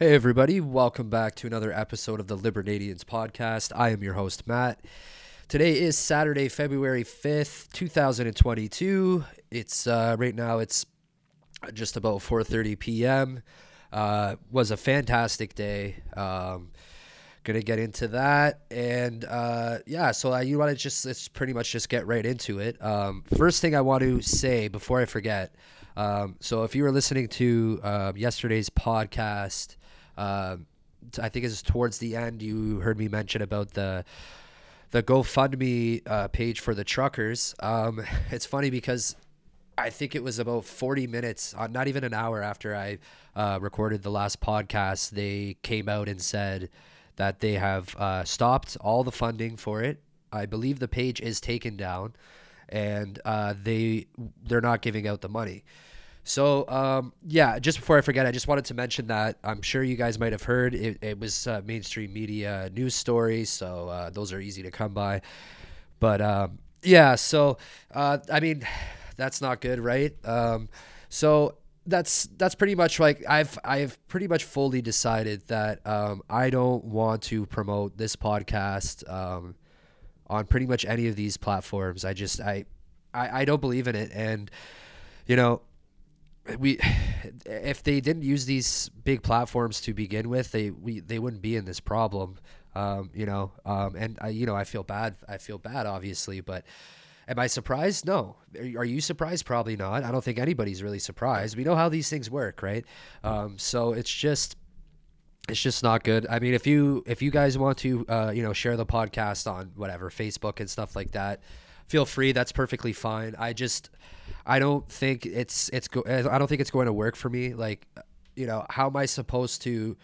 Hey, everybody, welcome back to another episode of the Libertadians podcast. I am your host, Matt. Today is Saturday, February 5th, 2022. It's uh, right now, it's just about 4.30 p.m. Uh, was a fantastic day. Um, gonna get into that and uh, yeah so you want to just let's pretty much just get right into it um, first thing i want to say before i forget um, so if you were listening to uh, yesterday's podcast um, i think it's towards the end you heard me mention about the the gofundme uh, page for the truckers um, it's funny because I think it was about 40 minutes, uh, not even an hour after I uh, recorded the last podcast, they came out and said that they have uh, stopped all the funding for it. I believe the page is taken down, and uh, they they're not giving out the money. So um, yeah, just before I forget, I just wanted to mention that I'm sure you guys might have heard it, it was uh, mainstream media news stories, so uh, those are easy to come by. But um, yeah, so uh, I mean, that's not good, right? Um, so that's that's pretty much like I've I've pretty much fully decided that um, I don't want to promote this podcast um, on pretty much any of these platforms. I just I, I I don't believe in it, and you know we if they didn't use these big platforms to begin with, they we they wouldn't be in this problem. Um, you know, um, and I you know I feel bad. I feel bad, obviously, but Am I surprised? No. Are you surprised? Probably not. I don't think anybody's really surprised. We know how these things work, right? Um, so it's just it's just not good. I mean, if you if you guys want to uh, you know share the podcast on whatever Facebook and stuff like that, feel free. That's perfectly fine. I just I don't think it's it's go- I don't think it's going to work for me. Like, you know, how am I supposed to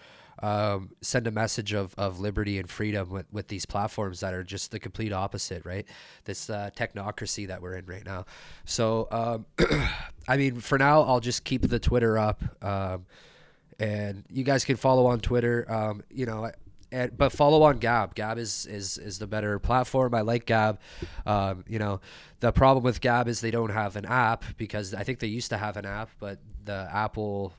um, send a message of, of liberty and freedom with, with these platforms that are just the complete opposite, right? This uh, technocracy that we're in right now. So, um, I mean, for now, I'll just keep the Twitter up. Um, and you guys can follow on Twitter. Um, you know, and, but follow on Gab. Gab is, is is the better platform. I like Gab. Um, you know, the problem with Gab is they don't have an app because I think they used to have an app, but the Apple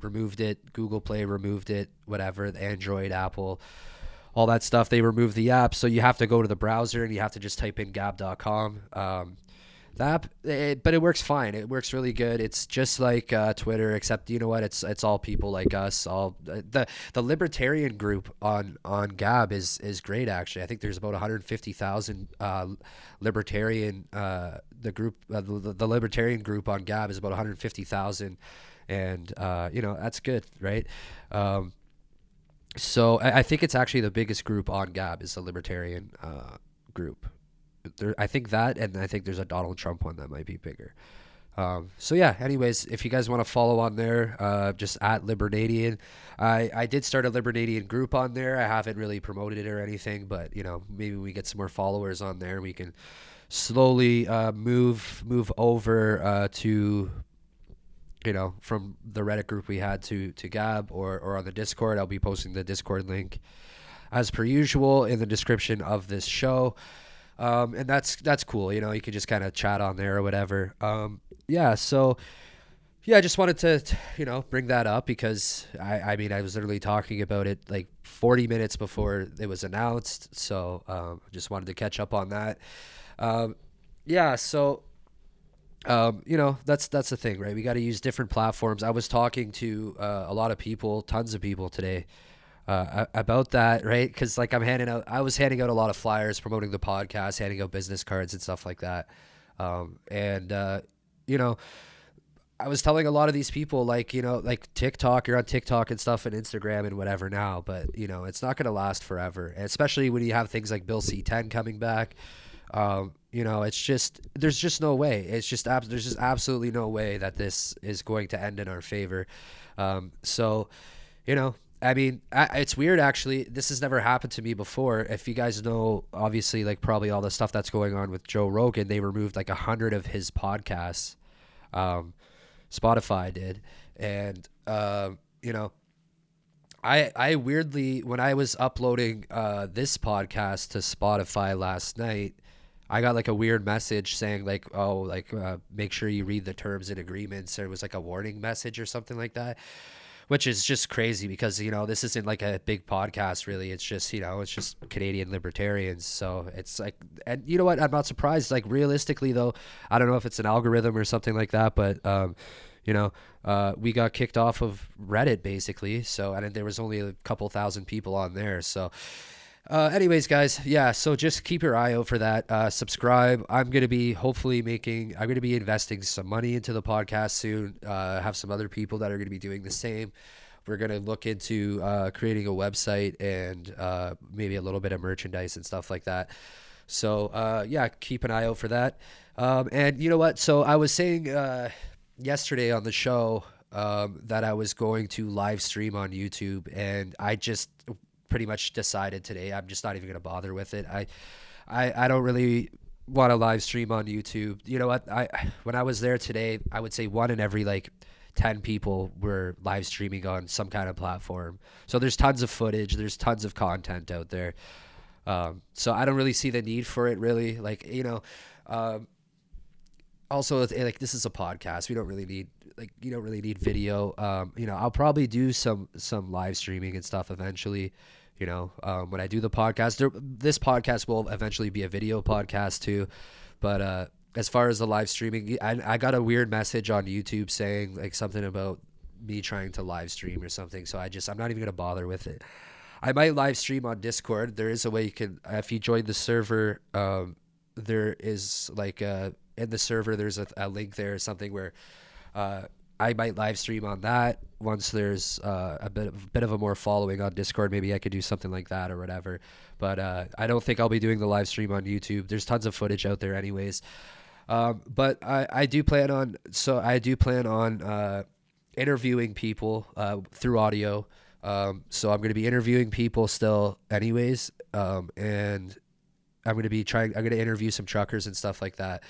removed it. Google Play removed it. Whatever, the Android, Apple, all that stuff. They removed the app, so you have to go to the browser and you have to just type in gab.com. Um, the app, it, but it works fine. It works really good. It's just like uh, Twitter, except you know what? It's it's all people like us. All the the libertarian group on on Gab is is great. Actually, I think there's about 150,000 uh, libertarian. Uh, the group, uh, the, the libertarian group on Gab is about 150,000 and uh, you know that's good, right? Um, so I, I, think it's actually the biggest group on Gab is the Libertarian uh, group. There, I think that, and I think there's a Donald Trump one that might be bigger. Um, so yeah. Anyways, if you guys want to follow on there, uh, just at Libertadian. I I did start a Libertadian group on there. I haven't really promoted it or anything, but you know maybe we get some more followers on there. We can slowly uh, move move over uh, to you know, from the Reddit group we had to to Gab or or on the Discord. I'll be posting the Discord link as per usual in the description of this show. Um, and that's that's cool. You know, you can just kind of chat on there or whatever. Um, yeah. So yeah, I just wanted to, you know bring that up because I I mean I was literally talking about it like 40 minutes before it was announced. So um, just wanted to catch up on that. Um, yeah. So um, you know that's that's the thing, right? We got to use different platforms. I was talking to uh, a lot of people, tons of people today uh, about that, right? Because like I'm handing out, I was handing out a lot of flyers promoting the podcast, handing out business cards and stuff like that. Um, and uh, you know, I was telling a lot of these people, like you know, like TikTok, you're on TikTok and stuff, and Instagram and whatever now, but you know, it's not going to last forever, and especially when you have things like Bill C10 coming back. Um, you know, it's just there's just no way. It's just ab- there's just absolutely no way that this is going to end in our favor. Um, so, you know, I mean, it's weird actually. This has never happened to me before. If you guys know, obviously, like probably all the stuff that's going on with Joe Rogan, they removed like a hundred of his podcasts. Um, Spotify did, and uh, you know, I I weirdly when I was uploading uh, this podcast to Spotify last night, I got like a weird message saying like, oh, like uh, make sure you read the terms and agreements. It was like a warning message or something like that. Which is just crazy because you know this isn't like a big podcast really. It's just you know it's just canadian libertarians. So it's like and you know what? I'm not surprised. Like realistically though i don't know if it's an algorithm or something like that but um you know uh, we got kicked off of reddit basically. So and there was only a couple thousand people on there. So uh, anyways, guys, yeah. So just keep your eye out for that. Uh, subscribe. I'm gonna be hopefully making. I'm gonna be investing some money into the podcast soon. Uh, have some other people that are gonna be doing the same. We're gonna look into uh, creating a website and uh, maybe a little bit of merchandise and stuff like that. So uh, yeah, keep an eye out for that. Um, and you know what? So I was saying uh, yesterday on the show um, that I was going to live stream on YouTube, and I just pretty much decided today. I'm just not even going to bother with it. I, I, I don't really want to live stream on YouTube. You know what? I when I was there today, I would say one in every like 10 people were live streaming on some kind of platform. So there's tons of footage, there's tons of content out there. Um, so I don't really see the need for it really. Like, you know, um, also like this is a podcast. We don't really need like you don't really need video. Um, you know, I'll probably do some some live streaming and stuff eventually you know um, when i do the podcast there, this podcast will eventually be a video podcast too but uh, as far as the live streaming I, I got a weird message on youtube saying like something about me trying to live stream or something so i just i'm not even gonna bother with it i might live stream on discord there is a way you can if you join the server um, there is like uh in the server there's a, a link there or something where uh, I might live stream on that once there's uh, a bit of, bit of a more following on Discord. Maybe I could do something like that or whatever. But uh, I don't think I'll be doing the live stream on YouTube. There's tons of footage out there, anyways. Um, but I, I do plan on so I do plan on uh, interviewing people uh, through audio. Um, so I'm going to be interviewing people still, anyways, um, and I'm going to be trying. I'm going to interview some truckers and stuff like that.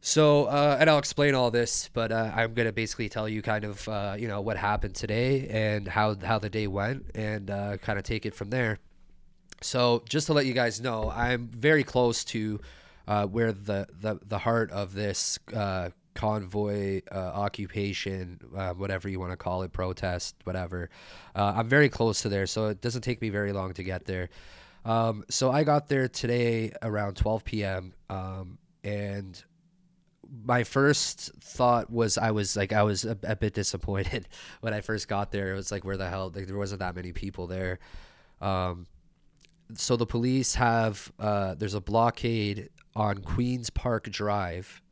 So, uh, and I'll explain all this, but uh, I'm gonna basically tell you kind of, uh, you know, what happened today and how how the day went, and uh, kind of take it from there. So, just to let you guys know, I'm very close to uh, where the, the the heart of this uh, convoy occupation, whatever you want to call it, protest, whatever. I'm very close to there, so it doesn't take me very long to get there. Um, so I got there today around 12 p.m. Um, and my first thought was I was like I was a, a, bit disappointed when I first got there. It was like where the hell like there wasn't that many people there. Um, so the police have uh, there's a blockade on Queens Park Drive.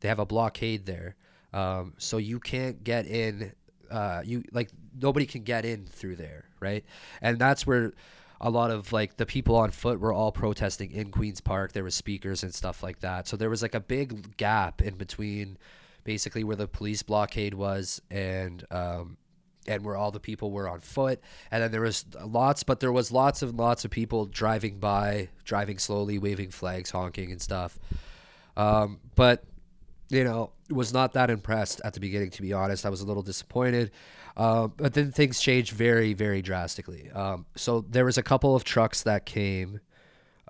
They have a blockade there, um, so you can't get in. Uh, you like nobody can get in through there, right? And that's where a lot of like the people on foot were all protesting in Queens Park. There was speakers and stuff like that. So there was like a big gap in between basically where the police blockade was and um, and where all the people were on foot and then there was lots but there was lots and lots of people driving by driving slowly waving flags honking and stuff um, but you know was not that impressed at the beginning to be honest i was a little disappointed um, but then things changed very, very drastically. Um, so there was a couple of trucks that came,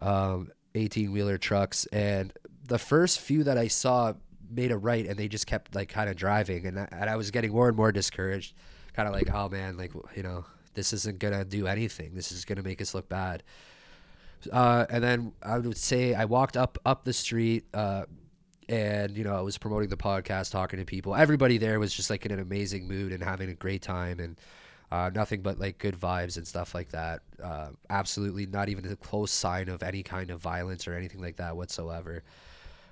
um, 18 wheeler trucks, and the first few that I saw made a right, and they just kept like kind of driving, and I, and I was getting more and more discouraged, kind of like, oh man, like you know, this isn't gonna do anything. This is gonna make us look bad. Uh, and then I would say I walked up up the street. Uh, and you know I was promoting the podcast, talking to people. Everybody there was just like in an amazing mood and having a great time, and uh, nothing but like good vibes and stuff like that. Uh, absolutely not even a close sign of any kind of violence or anything like that whatsoever.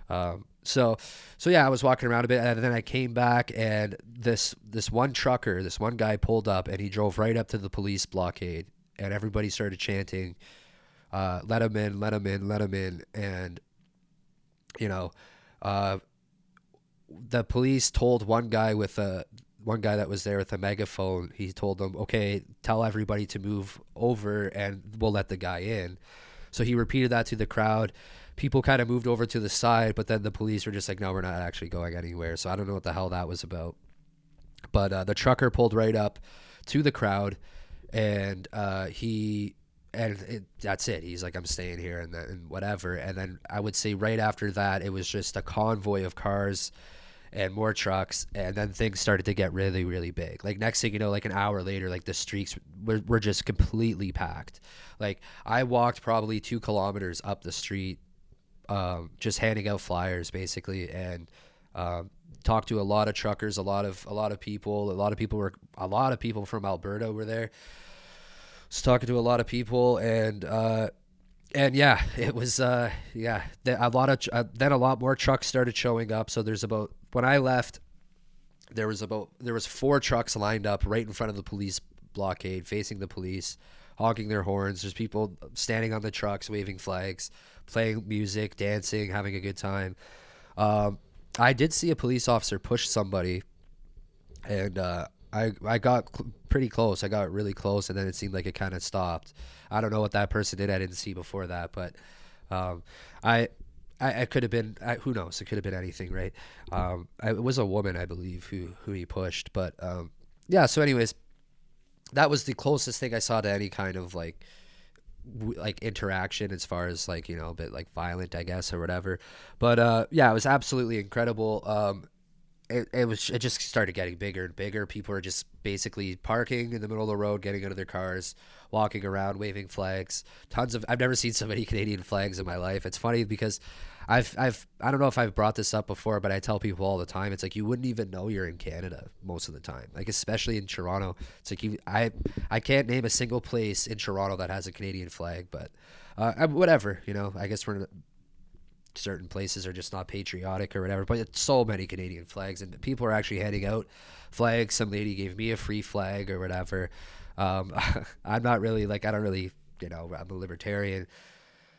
Um, so, so yeah, I was walking around a bit, and then I came back, and this this one trucker, this one guy pulled up, and he drove right up to the police blockade, and everybody started chanting, uh, "Let him in! Let him in! Let him in!" And you know, uh, the police told one guy with a one guy that was there with a megaphone. He told them, "Okay, tell everybody to move over, and we'll let the guy in." So he repeated that to the crowd. People kind of moved over to the side, but then the police were just like, "No, we're not actually going anywhere." So I don't know what the hell that was about. But uh, the trucker pulled right up to the crowd, and uh, he and it, that's it. He's like, I'm staying here and, and whatever. And then I would say right after that, it was just a convoy of cars and more trucks. And then things started to get really really big. Like next thing you know like an hour later like the streets were, were just completely packed. Like i walked probably two kilometers up the street um, just handing out flyers basically and um, talked to a lot of truckers a lot of a lot of people. A lot of people were a lot of people from alberta were there was talking to a lot of people and uh, and yeah, it was uh, yeah. A lot of uh, then a lot more trucks started showing up. So there's about when I left, there was about there was four trucks lined up right in front of the police blockade, facing the police, honking their horns. There's people standing on the trucks, waving flags, playing music, dancing, having a good time. Um, I did see a police officer push somebody, and uh, I I got cl- pretty close. I got really close, and then it seemed like it kind of stopped. I don't know what that person did. I didn't see before that, but um, I, I, I could have been. I, who knows? It could have been anything, right? Um, I, it was a woman, I believe, who who he pushed. But um, yeah. So, anyways, that was the closest thing I saw to any kind of like like interaction as far as like you know a bit like violent i guess or whatever but uh yeah it was absolutely incredible um it, it was it just started getting bigger and bigger. People are just basically parking in the middle of the road, getting out of their cars, walking around, waving flags. Tons of I've never seen so many Canadian flags in my life. It's funny because I've I've I don't know if I've brought this up before, but I tell people all the time. It's like you wouldn't even know you're in Canada most of the time. Like especially in Toronto, it's like you I I can't name a single place in Toronto that has a Canadian flag, but uh, whatever you know. I guess we're certain places are just not patriotic or whatever. But so many Canadian flags, and people are actually handing out flags. Some lady gave me a free flag or whatever. Um, I'm not really like I don't really you know I'm a libertarian,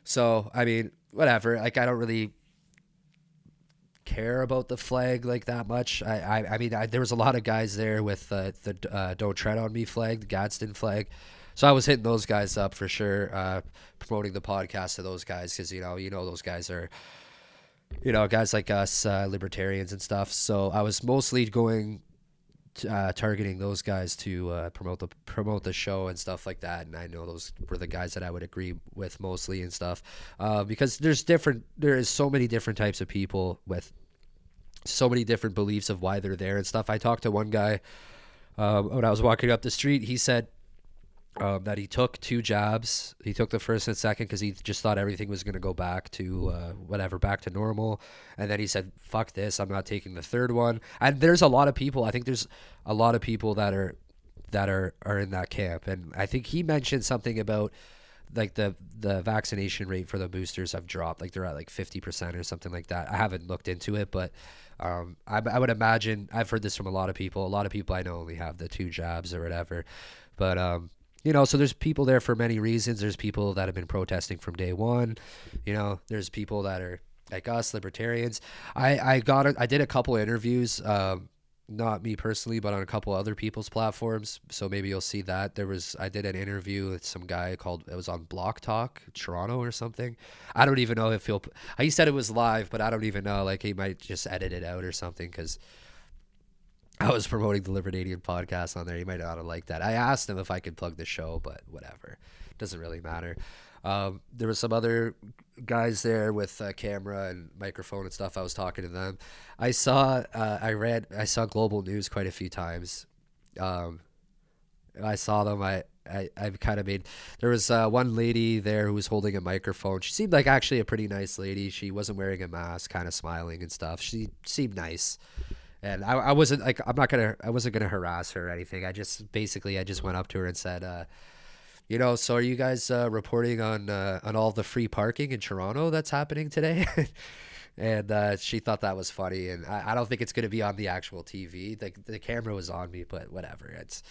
so I mean whatever. Like I don't really care about the flag like that much. I I, I mean I, there was a lot of guys there with uh, the uh, "Don't Tread on Me" flag, the Gadsden flag. So I was hitting those guys up for sure, uh, promoting the podcast to those guys because you know you know those guys are, you know, guys like us, uh, libertarians and stuff. So I was mostly going, uh, targeting those guys to uh, promote the promote the show and stuff like that. And I know those were the guys that I would agree with mostly and stuff, uh, because there's different. There is so many different types of people with so many different beliefs of why they're there and stuff. I talked to one guy um, when I was walking up the street. He said um, that he took two jabs. He took the first and second because he just thought everything was going to go back to uh, whatever, back to normal. And then he said, "Fuck this! I'm not taking the third one." And there's a lot of people. I think there's a lot of people that are that are are in that camp. And I think he mentioned something about like the the vaccination rate for the boosters have dropped. Like they're at like fifty percent or something like that. I haven't looked into it, but um, I, I would imagine I've heard this from a lot of people. A lot of people I know only have the two jabs or whatever. But um, you know, so there's people there for many reasons. There's people that have been protesting from day one. You know, there's people that are like us, libertarians. I I got a, I did a couple interviews, um, not me personally, but on a couple other people's platforms. So maybe you'll see that there was I did an interview with some guy called it was on Block Talk Toronto or something. I don't even know if he'll. He said it was live, but I don't even know. Like he might just edit it out or something because I was promoting the Libertarian podcast on there. You might not have liked that. I asked him if I could plug the show, but whatever. Doesn't really matter. Um, there was some other guys there with a camera and microphone and stuff. I was talking to them. I saw, uh, I read, I saw Global News quite a few times. Um, I saw them. I, I, I kind of made. There was uh, one lady there who was holding a microphone. She seemed like actually a pretty nice lady. She wasn't wearing a mask, kind of smiling and stuff. She seemed nice and I, I wasn't like I'm not gonna I wasn't gonna harass her or anything. I just basically I just went up to her and said, uh, you know, so are you guys uh, reporting on uh, on all the free parking in Toronto that's happening today? and uh, she thought that was funny, and I, I don't think it's gonna be on the actual TV. The the camera was on me, but whatever. It's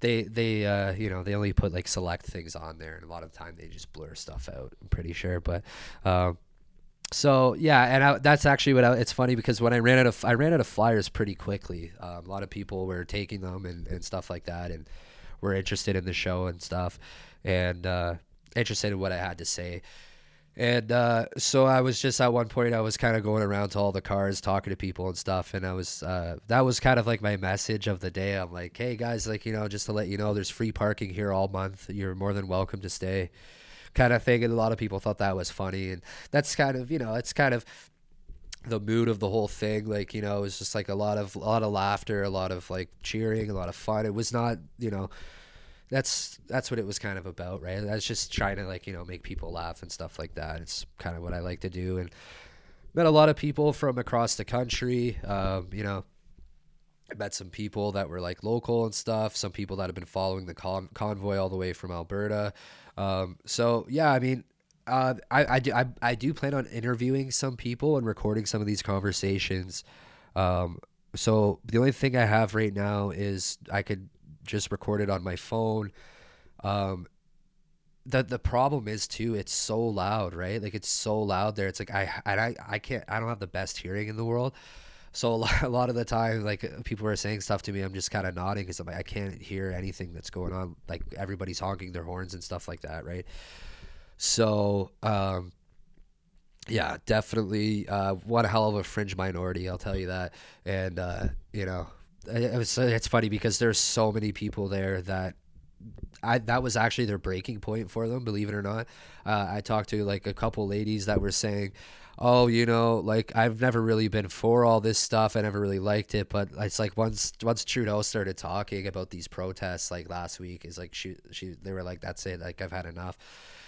they they uh, you know they only put like select things on there, and a lot of the time they just blur stuff out. I'm pretty sure, but. Um, so yeah, and I, that's actually what I, it's funny because when I ran out of I ran out of flyers pretty quickly. Um, a lot of people were taking them and, and stuff like that, and were interested in the show and stuff, and uh, interested in what I had to say. And uh, so I was just at one point I was kind of going around to all the cars talking to people and stuff, and I was uh, that was kind of like my message of the day. I'm like, hey guys, like you know, just to let you know, there's free parking here all month. You're more than welcome to stay kind of thing. And a lot of people thought that was funny. And that's kind of, you know, it's kind of the mood of the whole thing like you know it was just like a lot of a lot of laughter a lot of like cheering a lot of fun it was not you know that's that's what it was kind of about right that's just trying to like you know make people laugh and stuff like that it's kind of what i like to do and met a lot of people from across the country um, you know I met some people that were like local and stuff some people that have been following the con- convoy all the way from alberta um, so yeah i mean uh, I, I do I, I do plan on interviewing some people and recording some of these conversations. Um, so the only thing I have right now is I could just record it on my phone. Um, the the problem is too, it's so loud, right? Like it's so loud there. It's like I I I can't I don't have the best hearing in the world. So a lot, of the time, like people are saying stuff to me, I'm just kind of nodding because I'm like I can't hear anything that's going on. Like everybody's honking their horns and stuff like that, right? So, um, yeah, definitely uh, one hell of a fringe minority, I'll tell you that. And uh, you know, it was it's funny because there's so many people there that I that was actually their breaking point for them, believe it or not. Uh, I talked to like a couple ladies that were saying, "Oh, you know, like I've never really been for all this stuff. I never really liked it, but it's like once once Trudeau started talking about these protests like last week, is like she she they were like, that's it, like I've had enough."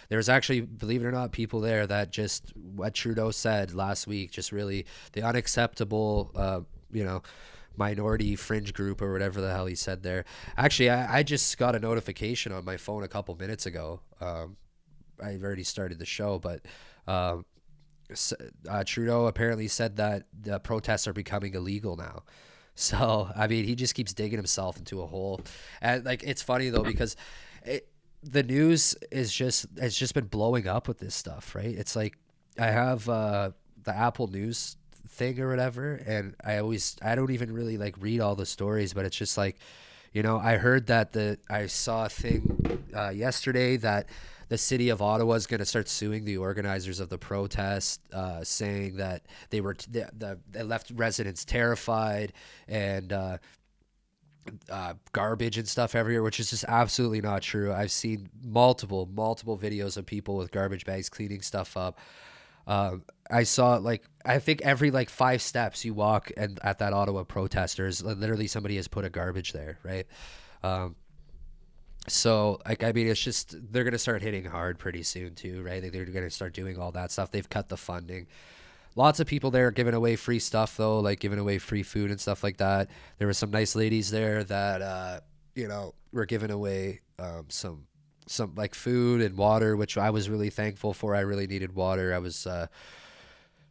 there was actually, believe it or not, people there that just what Trudeau said last week, just really the unacceptable, uh, you know, minority fringe group or whatever the hell he said there. Actually, I, I just got a notification on my phone a couple minutes ago. Um, I've already started the show, but um, uh, Trudeau apparently said that the protests are becoming illegal now. So I mean, he just keeps digging himself into a hole, and like it's funny though because it, the news is just has just been blowing up with this stuff, right? It's like I have uh, the Apple News thing or whatever, and I always I don't even really like read all the stories, but it's just like, you know, I heard that the I saw a thing uh, yesterday that the city of Ottawa is going to start suing the organizers of the protest, uh, saying that they were t- the, the, they left residents terrified and uh, uh, garbage and stuff everywhere, which is just absolutely not true. I've seen multiple, multiple videos of people with garbage bags cleaning stuff up. Um, I saw like I think every like five steps you walk and at that Ottawa protesters, literally somebody has put a garbage there, right? Um, so like I mean, it's just they're gonna start hitting hard pretty soon too, right? They're gonna start doing all that stuff. They've cut the funding lots of people there giving away free stuff though, like giving away free food and stuff like that. There were some nice ladies there that uh, you know were giving away um, some some like food and water, which I was really thankful for. I really needed water. I was uh,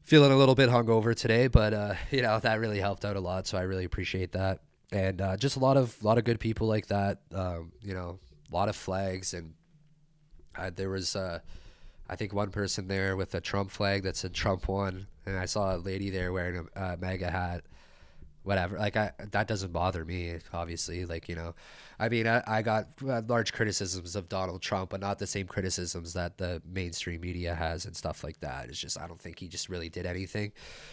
feeling a little bit hungover today, but uh, you know that really helped out a lot. So I really appreciate that, and uh, just a lot of lot of good people like that. Um, you know, a lot of flags, and uh, there was uh, I think one person there with a Trump flag that said Trump won, and I saw a lady there wearing a MAGA hat. Whatever, like I that doesn't bother me. Obviously, like you know, I mean, I, I got uh, large criticisms of Donald Trump, but not the same criticisms that the mainstream media has and stuff like that. It's just I don't think he just really did anything.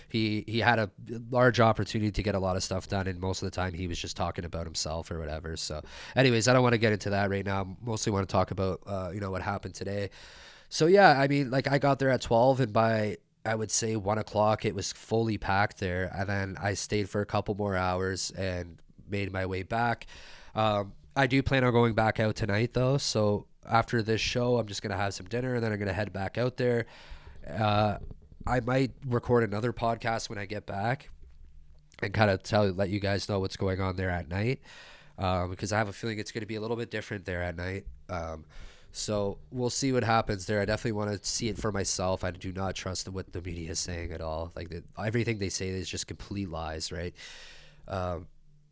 He he had a large opportunity to get a lot of stuff done, and most of the time he was just talking about himself or whatever. So, anyways, I don't want to get into that right now. I mostly want to talk about uh, you know what happened today. So yeah, I mean, like I got there at twelve, and by I would say one o'clock it was fully packed there, and then I stayed for a couple more hours and made my way back. Um, I do plan on going back out tonight though, so after this show, I'm just gonna have some dinner, and then I'm gonna head back out there. Uh, I might record another podcast when I get back, and kind of tell let you guys know what's going on there at night, um, because I have a feeling it's gonna be a little bit different there at night. Um, so we'll see what happens there. I definitely want to see it for myself. I do not trust what the media is saying at all. Like the, everything they say is just complete lies, right? Um,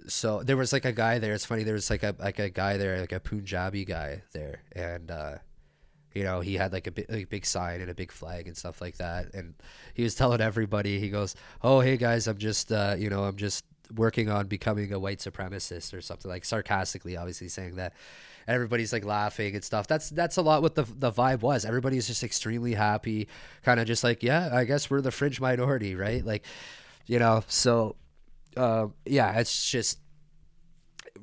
so there was like a guy there. It's funny. There was like a like a guy there, like a Punjabi guy there, and uh, you know he had like a big, like, big sign and a big flag and stuff like that. And he was telling everybody, he goes, "Oh hey guys, I'm just uh, you know I'm just working on becoming a white supremacist or something like sarcastically, obviously saying that." Everybody's like laughing and stuff. That's that's a lot what the the vibe was. Everybody's just extremely happy, kind of just like, yeah, I guess we're the fringe minority, right? Like, you know, so uh, yeah, it's just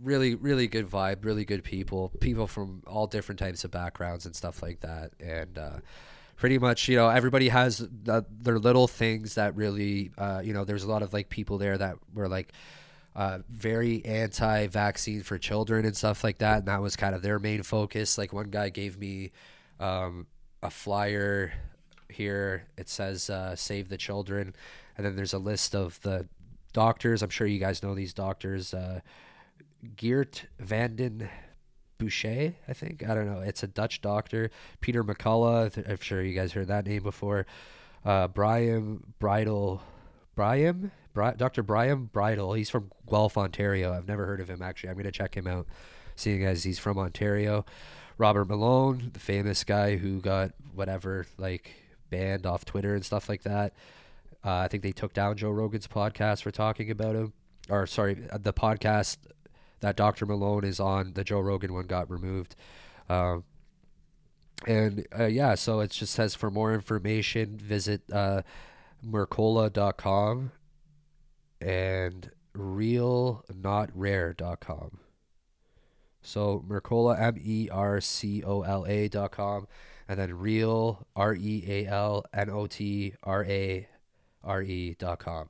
really really good vibe, really good people, people from all different types of backgrounds and stuff like that, and uh, pretty much, you know, everybody has the, their little things that really, uh, you know, there's a lot of like people there that were like uh, very anti-vaccine for children and stuff like that, and that was kind of their main focus. Like one guy gave me um, a flyer here. It says uh, "Save the Children," and then there's a list of the doctors. I'm sure you guys know these doctors. Uh, Geert Vanden Boucher, I think. I don't know. It's a Dutch doctor. Peter McCullough. I'm sure you guys heard that name before. Uh, Brian Bridle. Brian? Bri- Dr. Brian Bridle. He's from Guelph, Ontario. I've never heard of him, actually. I'm going to check him out, seeing as he's from Ontario. Robert Malone, the famous guy who got whatever, like, banned off Twitter and stuff like that. Uh, I think they took down Joe Rogan's podcast for talking about him. Or, sorry, the podcast that Dr. Malone is on. The Joe Rogan one got removed. Um, and uh, yeah, so it just says for more information, visit uh, Mercola.com and realnotrare.com. So Mercola, M E R C O L A.com, and then real, R E A L N O T R A R E.com.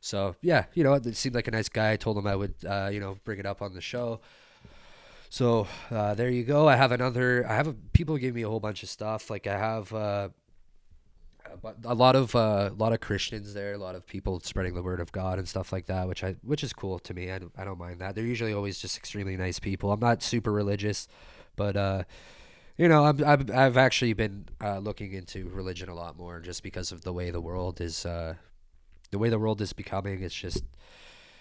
So yeah, you know, it seemed like a nice guy. I told him I would, uh, you know, bring it up on the show. So uh, there you go. I have another. I have a, people give me a whole bunch of stuff. Like I have uh, a lot of uh, a lot of Christians there, a lot of people spreading the word of God and stuff like that, which I which is cool to me. I, I don't mind that. They're usually always just extremely nice people. I'm not super religious, but uh, you know, I'm, I've I've actually been uh, looking into religion a lot more just because of the way the world is uh, the way the world is becoming, it's just,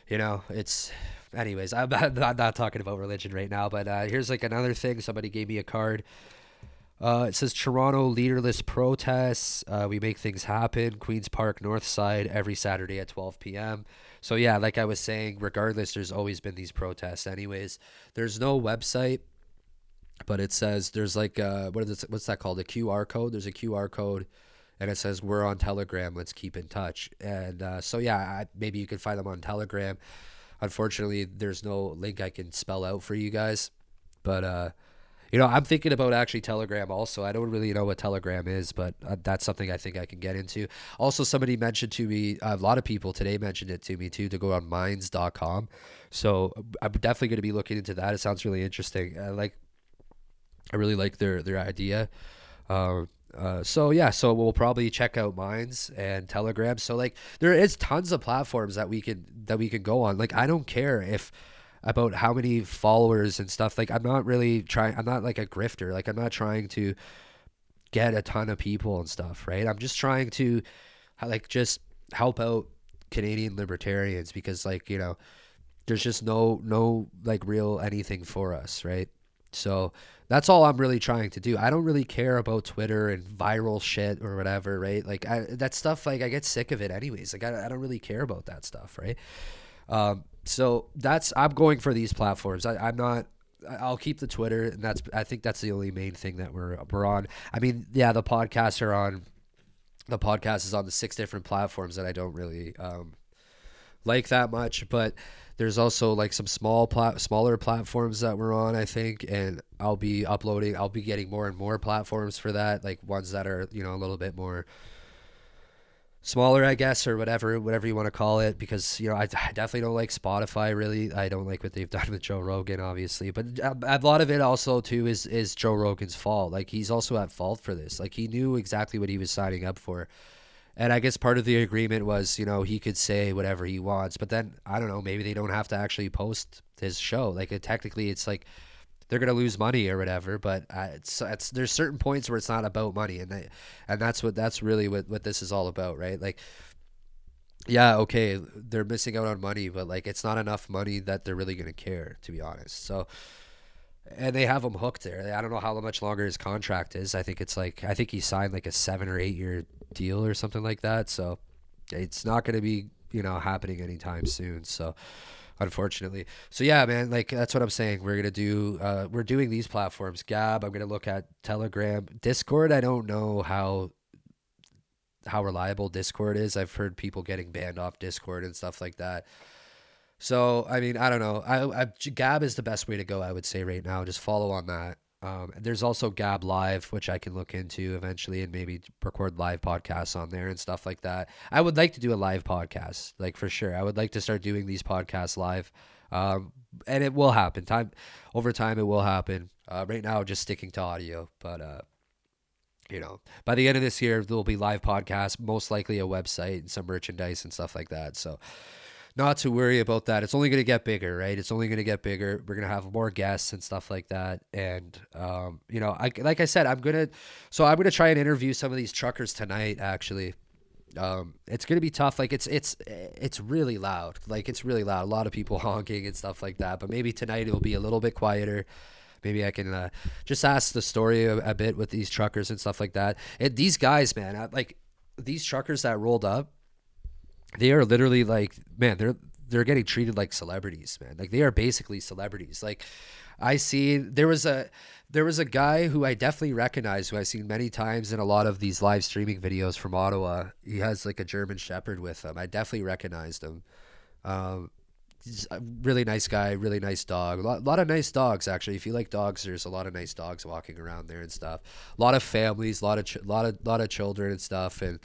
you know, it's. Anyways, I'm not, I'm not talking about religion right now, but uh, here's like another thing. Somebody gave me a card. Uh, it says Toronto leaderless protests. Uh, we make things happen. Queens Park North Side every Saturday at 12 p.m. So yeah, like I was saying, regardless, there's always been these protests. Anyways, there's no website, but it says there's like uh, what is what's that called? A QR code. There's a QR code and it says we're on Telegram. Let's keep in touch. And uh, so yeah, I, maybe you can find them on Telegram. Unfortunately, there's no link I can spell out for you guys, but uh, you know, I'm thinking about actually Telegram also. I don't really know what Telegram is, but uh, that's something I think I can get into. Also, somebody mentioned to me, a lot of people today mentioned it to me too, to go on minds.com. So I'm definitely going to be looking into that. It sounds really interesting. I like, I really like their, their idea. Um, uh, so yeah, so we'll probably check out Minds and Telegram. So like there is tons of platforms that we can that we can go on. Like I don't care if about how many followers and stuff. Like I'm not really trying. I'm not like a grifter. Like I'm not trying to get a ton of people and stuff. Right. I'm just trying to like just help out Canadian libertarians because like you know there's just no no like real anything for us. Right. So that's all I'm really trying to do. I don't really care about Twitter and viral shit or whatever, right? Like I, that stuff, like I get sick of it anyways. Like I, I don't really care about that stuff, right? Um, so that's I'm going for these platforms. I, I'm not. I'll keep the Twitter, and that's I think that's the only main thing that we're we're on. I mean, yeah, the podcasts are on. The podcast is on the six different platforms that I don't really um, like that much, but there's also like some small plat- smaller platforms that we're on, I think, and I'll be uploading. I'll be getting more and more platforms for that, like ones that are you know a little bit more smaller, I guess, or whatever, whatever you want to call it. Because you know, I, I definitely don't like Spotify. Really, I don't like what they've done with Joe Rogan, obviously. But uh, a, a lot of it also too is is Joe Rogan's fault. Like he's also at fault for this. Like he knew exactly what he was signing up for and I guess part of the agreement was, you know, he could say whatever he wants, but then I don't know, maybe they don't have to actually post his show. Like technically, it's like they're gonna lose money or whatever. But uh, it's, it's there's certain points where it's not about money, and they, and that's what that's really what what this is all about, right? Like, yeah, okay, they're missing out on money, but like it's not enough money that they're really gonna care, to be honest. So and they have him hooked there. I don't know how much longer his contract is. I think it's like I think he signed like a seven or eight year deal or something like that. So it's not going to be you know happening anytime soon. So unfortunately, so yeah, man, like that's what I'm saying. We're gonna do. Uh, we're doing these platforms. Gab. I'm gonna look at Telegram, Discord. I don't know how how reliable Discord is. I've heard people getting banned off Discord and stuff like that. So I mean, I don't know. I, I Gab is the best way to go. I would say right now. Just follow on that. Um, there's also Gab Live, which I can look into eventually and maybe record live podcasts on there and stuff like that. I would like to do a live podcast, like for sure. I would like to start doing these podcasts live, um, and it will happen. Time over time, it will happen. Uh, right now, just sticking to audio, but uh, you know, by the end of this year, there will be live podcasts, most likely a website and some merchandise and stuff like that. So not to worry about that. It's only going to get bigger, right? It's only going to get bigger. We're going to have more guests and stuff like that. And, um, you know, I, like I said, I'm going to, so I'm going to try and interview some of these truckers tonight, actually. Um, it's going to be tough. Like it's, it's, it's really loud. Like it's really loud. A lot of people honking and stuff like that, but maybe tonight it'll be a little bit quieter. Maybe I can uh, just ask the story a, a, bit with these truckers and stuff like that. And these guys, man, I, like these truckers that rolled up, they are literally like man they're they're getting treated like celebrities man. Like they are basically celebrities. Like i see there was a there was a guy who i definitely recognize who i've seen many times in a lot of these live streaming videos from ottawa. He has like a german shepherd with him. I definitely recognized him. Um, he's a really nice guy really nice dog. A lot, a lot of nice dogs actually. If you like dogs there's a lot of nice dogs walking around there and stuff. A lot of families a lot of ch- lot of lot of children and stuff. And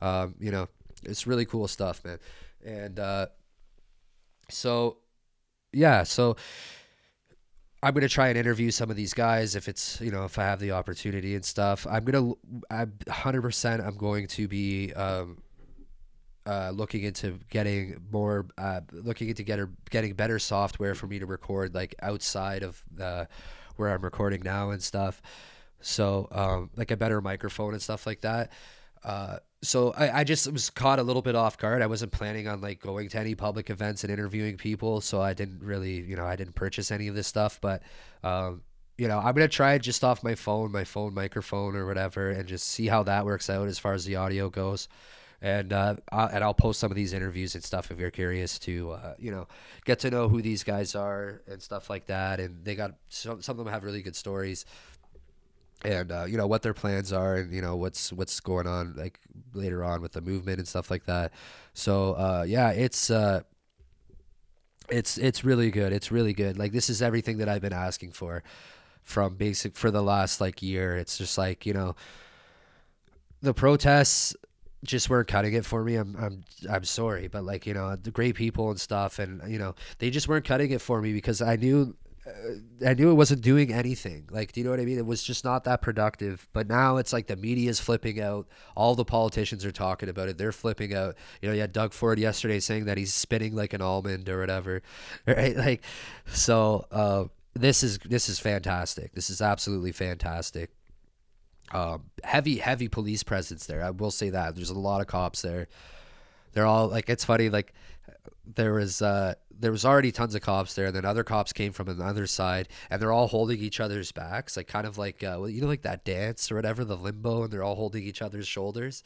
um, you know it's really cool stuff, man. And uh, so, yeah, so I'm gonna try and interview some of these guys if it's you know if I have the opportunity and stuff. I'm gonna I'm 100 percent I'm going to be um, uh, looking into getting more uh, looking into get, getting better software for me to record like outside of the where I'm recording now and stuff. So um, like a better microphone and stuff like that. Uh, so I, I just was caught a little bit off guard. I wasn't planning on like going to any public events and interviewing people, so I didn't really, you know, I didn't purchase any of this stuff. But, um, you know, I'm gonna try it just off my phone, my phone microphone or whatever, and just see how that works out as far as the audio goes. And uh, I, and I'll post some of these interviews and stuff if you're curious to, uh, you know, get to know who these guys are and stuff like that. And they got some, some of them have really good stories and uh, you know what their plans are and you know what's what's going on like later on with the movement and stuff like that. So uh, yeah it's uh, it's it's really good. It's really good. Like this is everything that i've been asking for from basic for the last like year. It's just like you know the protests just weren't cutting it for me. I'm I'm I'm sorry, but like you know the great people and stuff, and you know they just weren't cutting it for me because I knew I knew it wasn't doing anything. Like, do you know what I mean? It was just not that productive. But now it's like the media is flipping out. All the politicians are talking about it. They're flipping out. You know, you had Doug Ford yesterday saying that he's spinning like an almond or whatever, right? Like, so uh, this is this is fantastic. This is absolutely fantastic. Um, heavy, heavy police presence there. I will say that there's a lot of cops there. They're all like, it's funny. Like, there was uh, there was already tons of cops there, and then other cops came from another side, and they're all holding each other's backs, like kind of like uh, you know, like that dance or whatever, the limbo, and they're all holding each other's shoulders.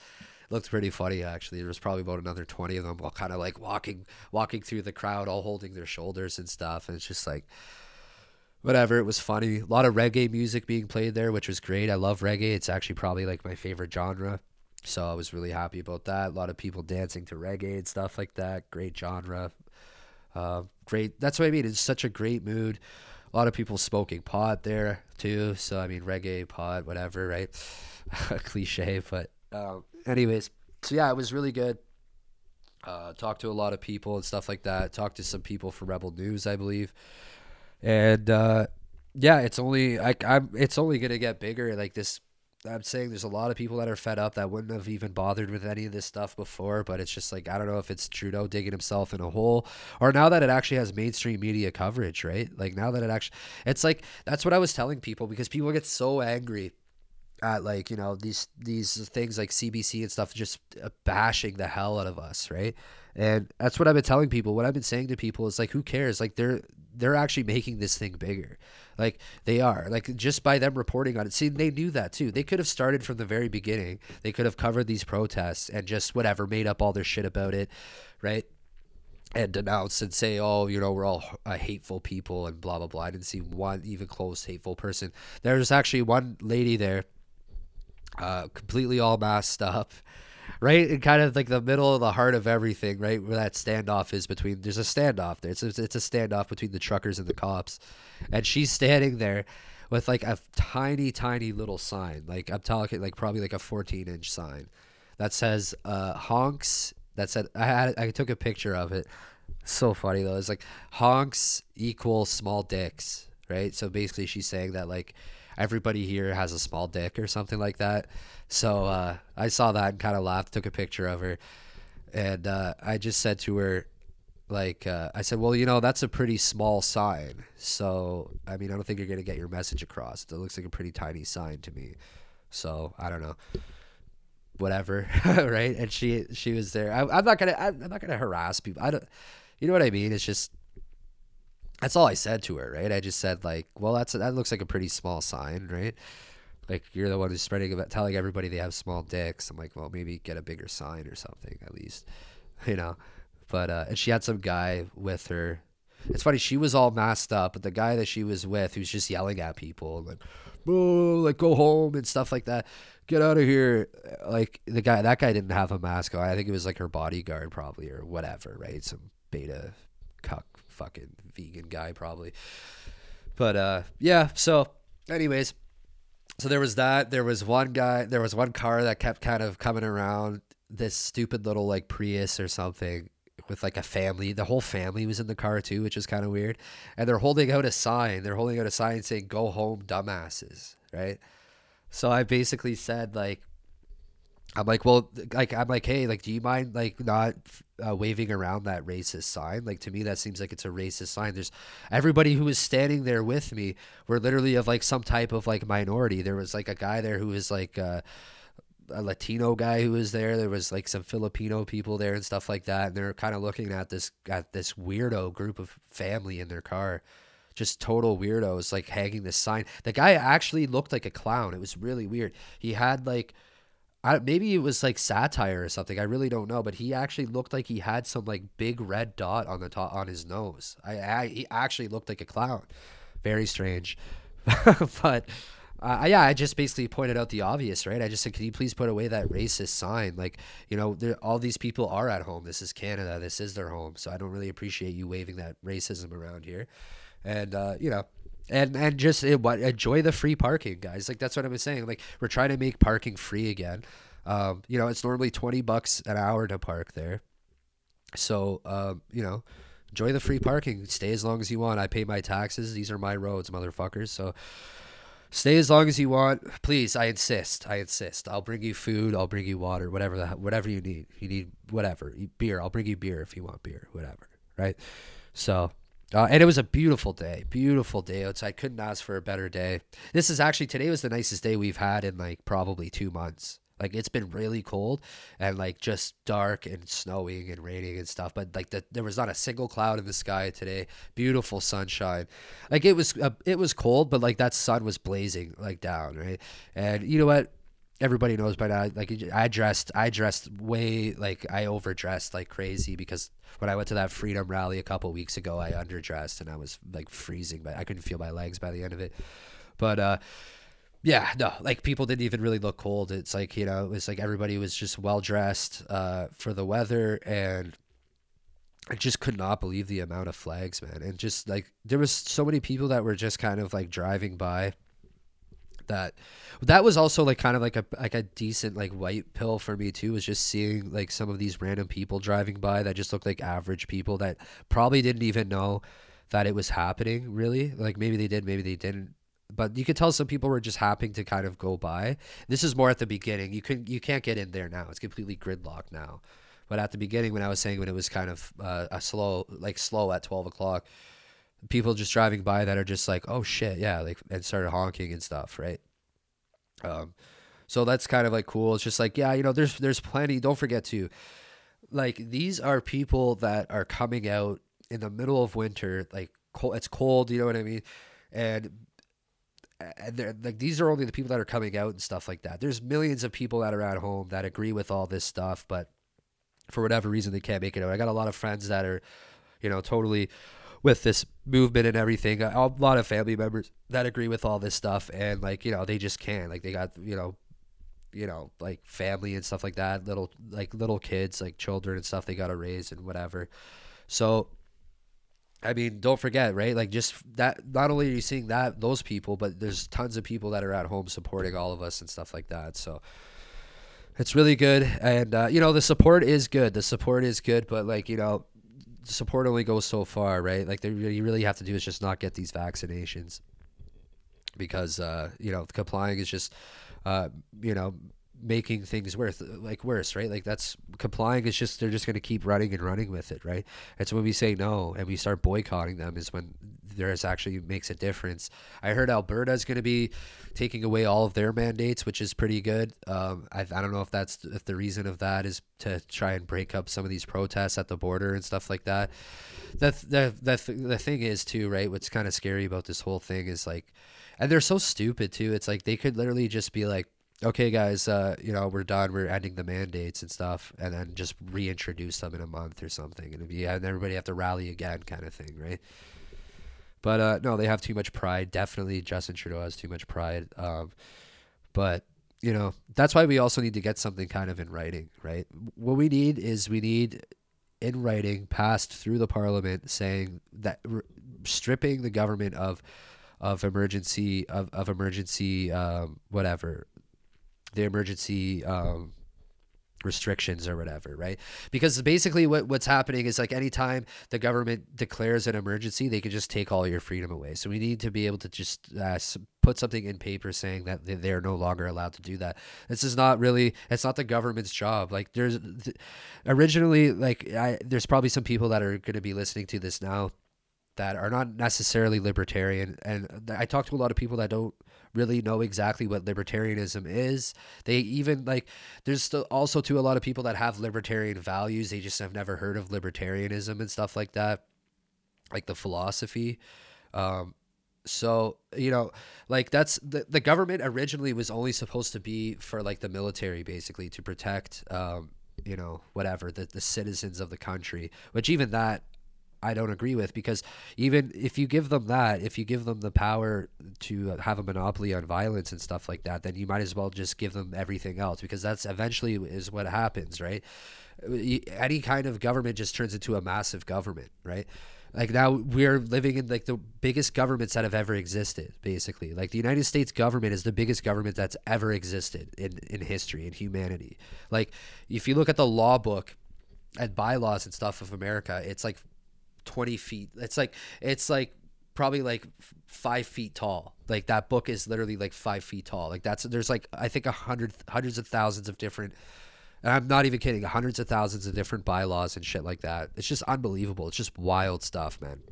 It looked pretty funny actually. There was probably about another twenty of them, all kind of like walking walking through the crowd, all holding their shoulders and stuff, and it's just like whatever. It was funny. A lot of reggae music being played there, which was great. I love reggae. It's actually probably like my favorite genre. So I was really happy about that. A lot of people dancing to reggae and stuff like that. Great genre. Uh, great. That's what I mean. It's such a great mood. A lot of people smoking pot there too. So I mean, reggae, pot, whatever, right? Cliche, but um, anyways. So yeah, it was really good. Uh, talked to a lot of people and stuff like that. Talked to some people from Rebel News, I believe, and uh, yeah, it's only I, I'm. It's only gonna get bigger. Like this I'm saying there's a lot of people that are fed up that wouldn't have even bothered with any of this stuff before, but it's just like I don't know if it's Trudeau digging himself in a hole or now that it actually has mainstream media coverage, right? Like now that it actually it's like that's what I was telling people because people get so angry at like, you know, these these things like CBC and stuff just uh, bashing the hell out of us, right? And that's what I've been telling people. What I've been saying to people is like who cares? Like they're they're actually making this thing bigger. Like they are. Like just by them reporting on it. See, they knew that too. They could have started from the very beginning. They could have covered these protests and just whatever made up all their shit about it, right? And denounce and say, oh, you know, we're all uh, hateful people and blah blah blah. I didn't see one even close hateful person. There's actually one lady there, uh, completely all masked up right in kind of like the middle of the heart of everything, right? Where that standoff is between. There's a standoff there. It's a, it's a standoff between the truckers and the cops, and she's standing there with like a tiny, tiny little sign. Like I'm talking like probably like a 14 inch sign that says uh, honks. That said, I had I took a picture of it. So funny though. It's like honks equal small dicks, right? So basically, she's saying that like everybody here has a small dick or something like that. So uh, I saw that and kind of laughed. Took a picture of her, and uh, I just said to her, like uh, I said, well, you know, that's a pretty small sign. So I mean, I don't think you're gonna get your message across. It looks like a pretty tiny sign to me. So I don't know, whatever, right? And she she was there. I, am not gonna I'm not gonna harass people. I don't, you know what I mean? It's just that's all I said to her, right? I just said like, well, that's that looks like a pretty small sign, right? Like you're the one who's spreading about telling everybody they have small dicks. I'm like, well, maybe get a bigger sign or something at least, you know. But uh, and she had some guy with her. It's funny. She was all masked up, but the guy that she was with, who's just yelling at people, like, "Boo!" Like, go home and stuff like that. Get out of here! Like the guy, that guy didn't have a mask on. I think it was like her bodyguard, probably, or whatever, right? Some beta cuck fucking vegan guy, probably. But uh, yeah. So, anyways, so there was that. There was one guy. There was one car that kept kind of coming around. This stupid little like Prius or something with like a family. The whole family was in the car too, which is kind of weird. And they're holding out a sign. They're holding out a sign saying "Go home, dumbasses." Right. So I basically said like, I'm like, well, like I'm like, hey, like, do you mind like not uh, waving around that racist sign? Like to me, that seems like it's a racist sign. There's everybody who was standing there with me were literally of like some type of like minority. There was like a guy there who was like. Uh, a Latino guy who was there. There was like some Filipino people there and stuff like that. And they're kind of looking at this at this weirdo group of family in their car, just total weirdos, like hanging this sign. The guy actually looked like a clown. It was really weird. He had like. I, maybe it was like satire or something. I really don't know, but he actually looked like he had some like big red dot on the top on his nose. I, I he actually looked like a clown. Very strange, but uh, yeah, I just basically pointed out the obvious, right? I just said, can you please put away that racist sign? Like, you know, all these people are at home. This is Canada. This is their home. So I don't really appreciate you waving that racism around here. And, uh, you know, and and just it, what, enjoy the free parking, guys. Like, that's what I was saying. Like, we're trying to make parking free again. Um, you know, it's normally 20 bucks an hour to park there. So, um, you know, enjoy the free parking. Stay as long as you want. I pay my taxes. These are my roads, motherfuckers. So, Stay as long as you want, please. I insist. I insist. I'll bring you food. I'll bring you water. Whatever that, whatever you need. You need whatever beer. I'll bring you beer if you want beer. Whatever. Right. So, uh, and it was a beautiful day. Beautiful day outside. Couldn't ask for a better day. This is actually today was the nicest day we've had in like probably two months. Like it's been really cold and like just dark and snowing and raining and stuff. But like the, there was not a single cloud in the sky today. Beautiful sunshine. Like it was uh, it was cold, but like that sun was blazing like down right. And you know what? Everybody knows by now. Like I dressed, I dressed way like I overdressed like crazy because when I went to that freedom rally a couple weeks ago, I underdressed and I was like freezing, but I couldn't feel my legs by the end of it. But uh yeah, no, like people didn't even really look cold. It's like, you know, it was like everybody was just well dressed uh, for the weather. And I just could not believe the amount of flags, man. And just like there was so many people that were just kind of like driving by that that was also like kind of like a like a decent like white pill for me too was just seeing like some of these random people driving by that just looked like average people that probably didn't even know that it was happening really like maybe they did maybe they didn't but you could tell some people were just happy to kind of go by. This is more at the beginning. You can you can't get in there now. It's completely gridlocked now. But at the beginning, when I was saying when it was kind of uh, a slow, like slow at twelve o'clock, people just driving by that are just like, oh shit, yeah, like and started honking and stuff, right? Um, so that's kind of like cool. It's just like yeah, you know, there's there's plenty. Don't forget to, like these are people that are coming out in the middle of winter, like cold, it's cold, you know what I mean, and and they're like these are only the people that are coming out and stuff like that. There's millions of people that are at home that agree with all this stuff, but for whatever reason they can't make it out. I got a lot of friends that are, you know, totally with this movement and everything. A lot of family members that agree with all this stuff, and like you know they just can't. Like they got you know, you know like family and stuff like that. Little like little kids, like children and stuff they got to raise and whatever. So I mean, don't forget, right? Like just that. Not only are you seeing that those people, but there's tons of people that are at home supporting all of us and stuff like that. So it's really good, and uh, you know the support is good. The support is good, but like you know, support only goes so far, right? Like you really have to do is just not get these vaccinations because uh, you know complying is just uh, you know making things worse like worse right like that's complying is just they're just going to keep running and running with it right it's when we say no and we start boycotting them is when there's actually makes a difference. I heard alberta is going to be taking away all of their mandates which is pretty good. Um, I, I don't know if that's if the reason of that is to try and break up some of these protests at the border and stuff like that. The the the, the thing is too right what's kind of scary about this whole thing is like and they're so stupid too. It's like they could literally just be like okay, guys, uh, you know, we're done. We're ending the mandates and stuff, and then just reintroduce them in a month or something, and be and everybody have to rally again, kind of thing, right? But uh, no, they have too much pride. Definitely, Justin Trudeau has too much pride. Um, but you know, that's why we also need to get something kind of in writing, right? What we need is we need in writing passed through the parliament saying that r- stripping the government of of emergency of, of emergency um, whatever the emergency um, restrictions or whatever, right? Because basically what, what's happening is like anytime the government declares an emergency, they can just take all your freedom away. So we need to be able to just uh, put something in paper saying that they're no longer allowed to do that. This is not really, it's not the government's job. Like there's originally like I, there's probably some people that are going to be listening to this now that are not necessarily libertarian. And I talk to a lot of people that don't really know exactly what libertarianism is. They even like there's also to a lot of people that have libertarian values. They just have never heard of libertarianism and stuff like that, like the philosophy. Um, so you know, like that's the the government originally was only supposed to be for like the military, basically to protect. Um, you know whatever the, the citizens of the country which even that I don't agree with because even if you give them that, if you give them the power to have a monopoly on violence and stuff like that, then you might as well just give them everything else because that's eventually is what happens, right? Any kind of government just turns into a massive government, right? Like now we're living in like the biggest governments that have ever existed, basically. Like the United States government is the biggest government that's ever existed in, in history, in humanity. Like if you look at the law book and bylaws and stuff of America, it's like 20 feet. It's like it's like probably like five feet tall. Like that book is literally like five feet tall. Like that's there's like I think a hundred hundreds of thousands of different. And I'm not even kidding. Hundreds of thousands of different bylaws and shit like that. It's just unbelievable. It's just wild stuff, man.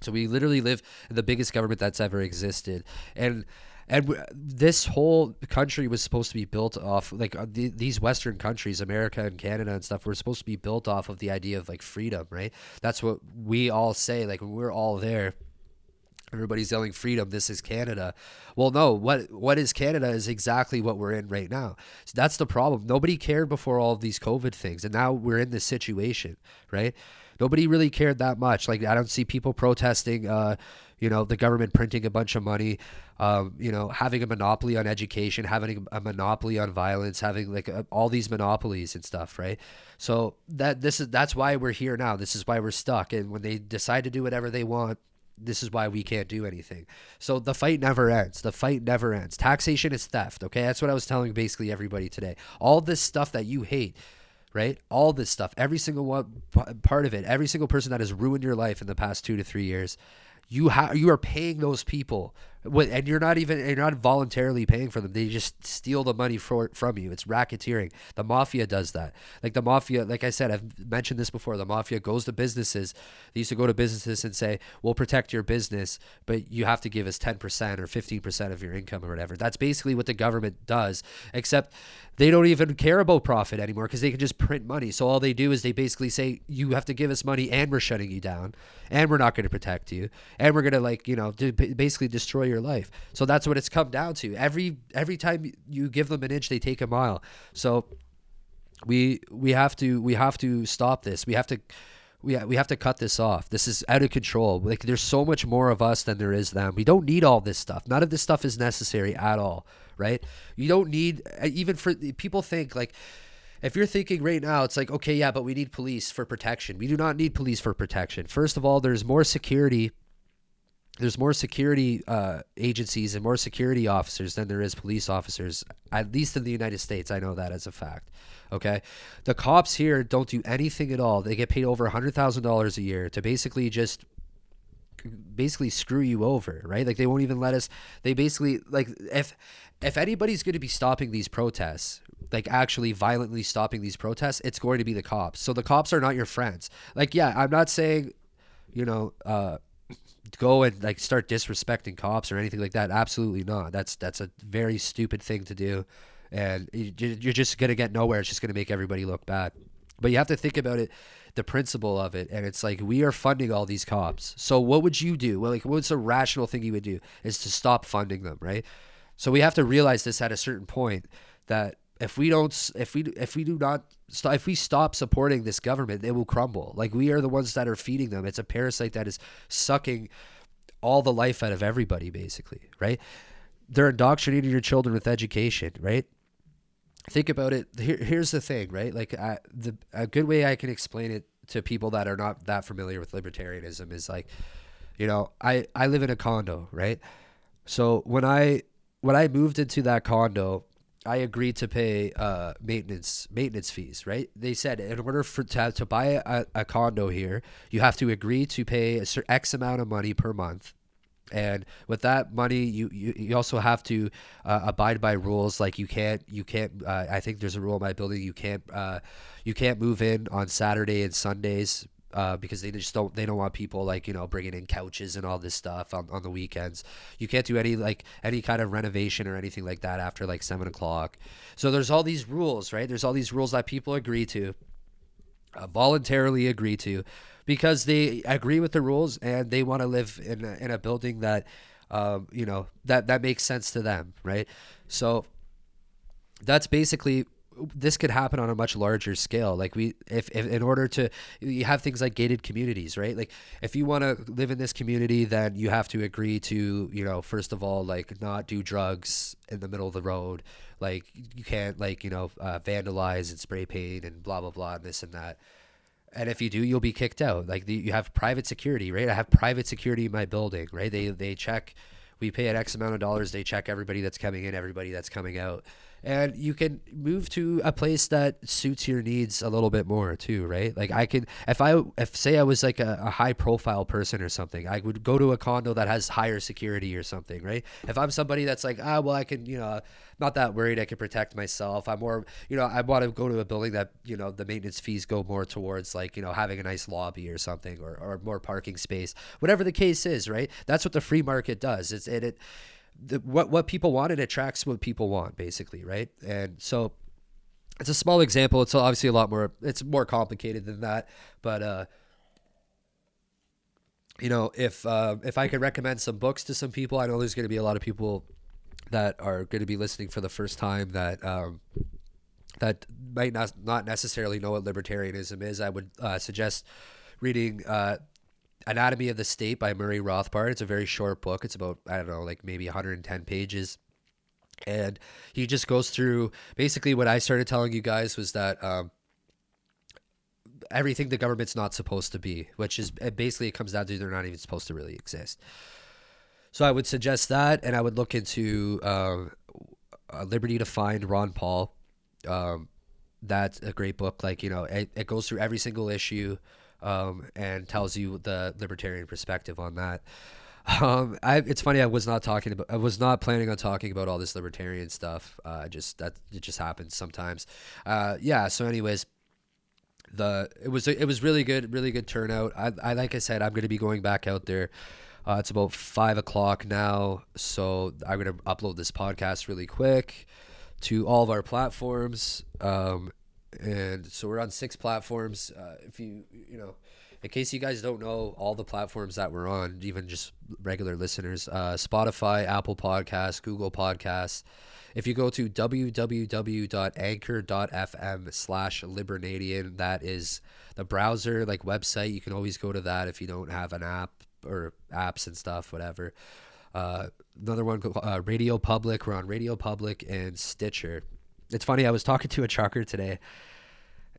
So we literally live in the biggest government that's ever existed, and and this whole country was supposed to be built off like uh, the, these western countries america and canada and stuff were supposed to be built off of the idea of like freedom right? That's what we all say like we're all there. Everybody's yelling freedom this is canada. Well no what what is canada is exactly what we're in right now. So that's the problem. Nobody cared before all of these covid things and now we're in this situation right? Nobody really cared that much. Like i don't see people protesting uh you know the government printing a bunch of money um, you know having a monopoly on education having a monopoly on violence having like a, all these monopolies and stuff right so that this is that's why we're here now this is why we're stuck and when they decide to do whatever they want this is why we can't do anything. So the fight never ends. The fight never ends. Taxation is theft. Okay. That's what I was telling basically everybody today. All this stuff that you hate, right? All this stuff, every single one part of it, every single person that has ruined your life in the past two to three years you have you are paying those people and you're not even you're not voluntarily paying for them. They just steal the money for from you. It's racketeering. The mafia does that. Like the mafia like i said i've mentioned this before the mafia goes to businesses. They used to go to businesses and say we'll protect your business but you have to give us 10% or 15% of your income or whatever. That's basically what the government does except they don't even care about profit anymore because they can just print money. So all they do is they basically say you have to give us money and we're shutting you down and we're not going to protect you and we're going to like you know basically destroy your your life. So that's what it's come down to. Every every time you give them an inch, they take a mile. So we we have to we have to stop this. We have to we, we have to cut this off. This is out of control. Like there's so much more of us than there is them. We don't need all this stuff. None of this stuff is necessary at all, right? You don't need uh, even for people think like if you're thinking right now, it's like, okay, yeah, but we need police for protection. We do not need police for protection. First of all, there's more security. There's more security uh, agencies and more security officers than there is police officers, at least in the United States. I know that as a fact. Okay. The cops here don't do anything at all. They get paid over $100,000 a year to basically just basically screw you over, right? Like they won't even let us they basically like if if anybody's going to be stopping these protests, like actually violently stopping these protests, it's going to be the cops. So the cops are not your friends. Like yeah, I'm not saying you know uh go and like start disrespecting cops or anything like that. Absolutely not. That's that's a very stupid thing to do and you're just to get nowhere. It's just to make everybody look bad. But you have to think about it, the principle of it, and it's like we are funding all these cops. So what would you do? Well, like what's a rational thing you would do is to stop funding them, right? So we have to realize this at a certain point that if we don't, if we if we do not stop, if we stop supporting this government, it will crumble. Like we are the ones that are feeding them. It's a parasite that is sucking all the life out of everybody, basically, right? They're indoctrinating your children with education, right? think about it. Here, here's the thing, right? Like, I, the a good way I can explain it to people that are not that familiar with libertarianism is like, you know, I I live in a condo, right? So when I when I moved into that condo, I agreed to pay uh, maintenance maintenance fees, right? They said in order for to, to buy a, a condo here, you have to agree to pay a certain X amount of money per month and with that money you you, you also have to uh, abide by rules like you can't you can't uh, i think there's a rule in my building you can't uh, you can't move in on saturday and sundays uh, because they just don't they don't want people like you know bringing in couches and all this stuff on, on the weekends. You can't do any like any kind of renovation or anything like that after like seven o'clock. So there's all these rules right? There's all these rules that people agree to uh, voluntarily agree to because they agree with the rules and they want to live in a, in a building that um, you know that that makes sense to them, right? So that's basically this could happen on a much larger scale like we if, if in order to you have things like gated communities right like if you want to live in this community then you have to agree to you know first of all like not do drugs in the middle of the road like you can't like you know uh, vandalize and spray paint and blah blah blah and this and that and if you do, you'll be kicked out. Like the, you have private security, right? I have private security in my building, right? They they check. We pay an X amount of dollars. They check everybody that's coming in, everybody that's coming out and you can move to a place that suits your needs a little bit more too right? Like i can if i if say i was like a, a, high profile person or something i would go to a condo that has higher security or something right? If i'm somebody that's like ah well i can you know not that worried i can protect myself. I'm more you know i want to go to a building that you know the maintenance fees go more towards like you know having a nice lobby or something or, or more parking space whatever the case is right? That's what the free market does. It's it, it the, what what people want it attracts what people want basically right? And so it's a small example. It's obviously a lot more it's more complicated than that but uh you know if uh, if i could recommend some books to some people i know there's going to be a lot of people that are going to be listening for the first time that um that might not not necessarily know what libertarianism is. I would uh, suggest reading uh, Anatomy of the State by Murray Rothbard. It's a very short book. It's about, I don't know, like maybe 110 pages. And he just goes through basically what I started telling you guys was that um, everything the government's not supposed to be, which is basically it comes down to they're not even supposed to really exist. So I would suggest that, and I would look into uh, Liberty Defined Ron Paul. Um, that's a great book. Like, you know, it, it goes through every single issue um, and tells you the libertarian perspective on that. Um, I, it's funny. I was not talking about. I was not planning on talking about all this libertarian stuff. Uh, just that it just happens sometimes. Uh, yeah. So, anyways, the it was it was really good. Really good turnout. I, I like I said, I'm going to be going back out there. Uh, it's about five o'clock now, so I'm going to upload this podcast really quick to all of our platforms. Um, and so we're on six platforms. Uh, if you you know, in case you guys don't know all the platforms that we're on, even just regular listeners, uh, Spotify, Apple Podcasts, Google Podcasts. If you go to www.anchor.fm slash Libernadian, that is the browser like website. You can always go to that if you don't have an app or apps and stuff, whatever. Uh, another one, uh, Radio Public. We're on Radio Public and Stitcher it's funny. I was talking to a trucker today,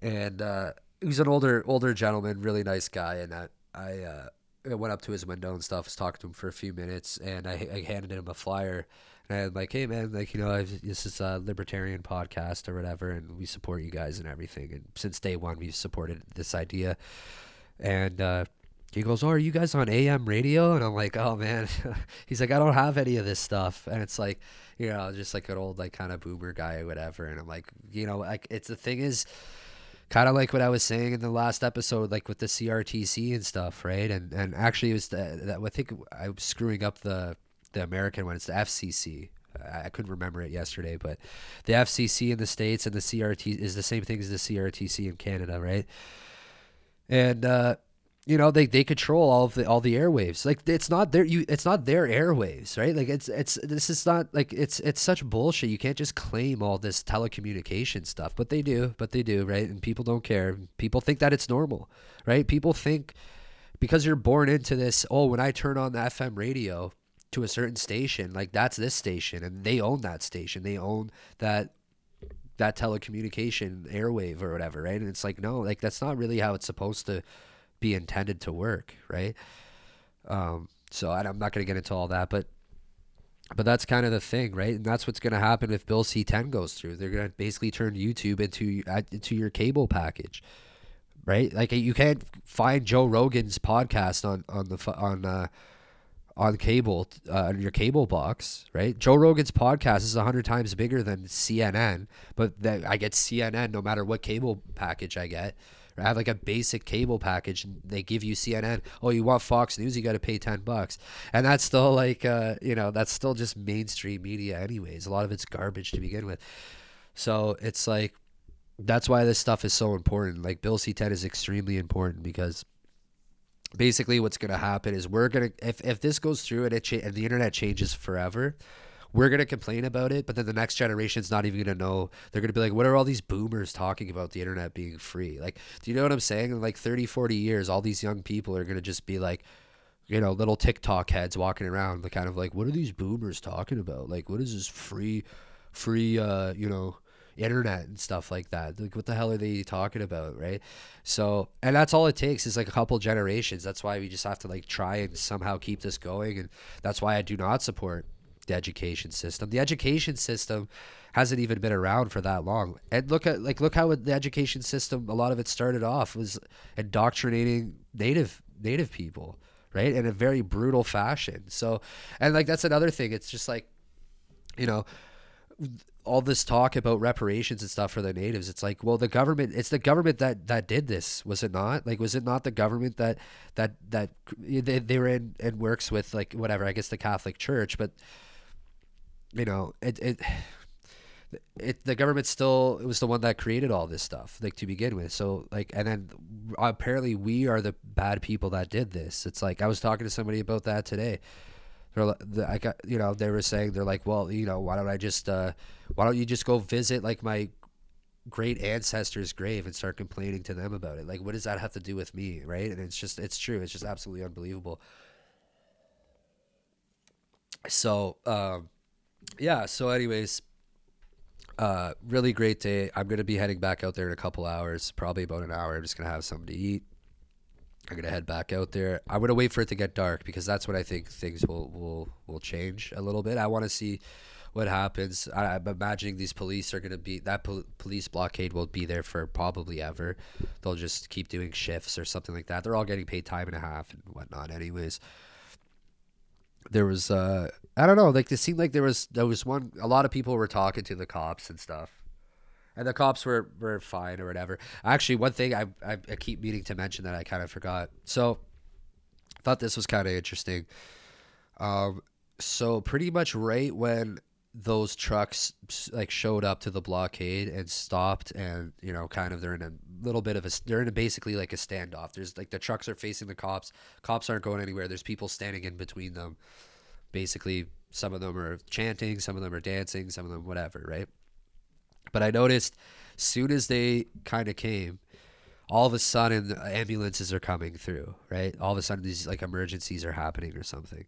and uh, he was an older older gentleman, really nice guy, and I I, uh, I went up to his window and stuff, was talking to him for a few minutes, and I, I handed him a flyer. And I'm like, hey man, like you know, I've, this is a libertarian podcast or whatever, and we support you guys and everything. And since day one, we've supported this idea. And uh, he goes, "Oh, are you guys on AM radio?" And I'm like, "Oh man," he's like, "I don't have any of this stuff," and it's like, you know, just like an old like kind of boomer guy or whatever. And I'm like, you know, like it's the thing is, kind of like what I was saying in the last episode, like with the CRTC and stuff, right? And and actually, it was the, that I think I was screwing up the the American one. It's the FCC. I, I couldn't remember it yesterday, but the FCC in the states and the CRT is the same thing as the CRTC in Canada, right? And uh, you know they, they control all of the all the airwaves. Like it's not their you it's not their airwaves right? Like it's it's this is not like it's it's such bullshit. You can't just claim all this telecommunication stuff but they do but they do right? And people don't care. People think that it's normal right? People think because you're born into this oh when i turn on the fm radio to a certain station like that's this station and they own that station. They own that that telecommunication airwave or whatever right? And it's like no like that's not really how it's supposed to be intended to work, right? Um, so I, am not going to get into all that, but but that's kind of the thing, right? And that's what's going to happen if Bill C10 goes through. They're going to basically turn YouTube into into your cable package, right? Like you can't find Joe Rogan's podcast on on the on uh, on cable uh, on your cable box, right? Joe Rogan's podcast is hundred times bigger than CNN, but that I get CNN no matter what cable package I get. I have like a basic cable package and they give you CNN. Oh, you want Fox News? You got to pay 10 bucks. And that's still like, uh, you know, that's still just mainstream media, anyways. A lot of it's garbage to begin with. So it's like, that's why this stuff is so important. Like, Bill C10 is extremely important because basically what's going to happen is we're going to, if, if this goes through and, it cha- and the internet changes forever, we're going to complain about it, but then the next generation's not even going to know. They're going to be like, what are all these boomers talking about the internet being free? Like, do you know what I'm saying? In like 30, 40 years, all these young people are going to just be like, you know, little TikTok heads walking around, kind of like, what are these boomers talking about? Like, what is this free, free, uh, you know, internet and stuff like that. Like, what the hell are they talking about, right? So, and that's all it takes is like a couple generations. That's why we just have to like try and somehow keep this going, and that's why I do not support the education system. The education system hasn't even been around for that long. And look at like look how the education system a lot of it started off was indoctrinating native native people, right? In a very brutal fashion. So, and like that's another thing. It's just like you know, all this talk about reparations and stuff for the natives it's like well the government it's the government that that did this was it not like was it not the government that that that they, they were in and works with like whatever i guess the catholic church but you know, it, it, it, the government still, it was the one that created all this stuff, like to begin with. So, like, and then apparently we are the bad people that did this. It's like, I was talking to somebody about that today. They're, I got, you know, they were saying, they're like, well, you know, why don't I just, uh, why don't you just go visit like my great ancestors' grave and start complaining to them about it? Like, what does that have to do with me? Right. And it's just, it's true. It's just absolutely unbelievable. So, um, yeah. So, anyways, uh, really great day. I'm gonna be heading back out there in a couple hours, probably about an hour. I'm just gonna have something to eat. I'm gonna head back out there. I'm gonna wait for it to get dark because that's when I think things will will will change a little bit. I want to see what happens. I, am imagining these police are gonna be that pol- police blockade will be there for probably ever. They'll just keep doing shifts or something like that. They're all getting paid time and a half and whatnot, anyways there was uh I don't know, like it seemed like there was there was one a lot of people were talking to the cops and stuff. And the cops were, were fine or whatever. Actually, one thing I, I, I keep meaning to mention that I kind of forgot. So, thought this was kind of interesting. Um, so pretty much right when those trucks like showed up to the blockade and stopped and you know kind of they're in a little bit of a they're in a basically like a standoff. There's like the trucks are facing the cops. Cops aren't going anywhere. There's people standing in between them. Basically some of them are chanting some of them are dancing some of them whatever right? But i noticed soon as they kind of came all of a sudden ambulances are coming through right? All of a sudden these like emergencies are happening or something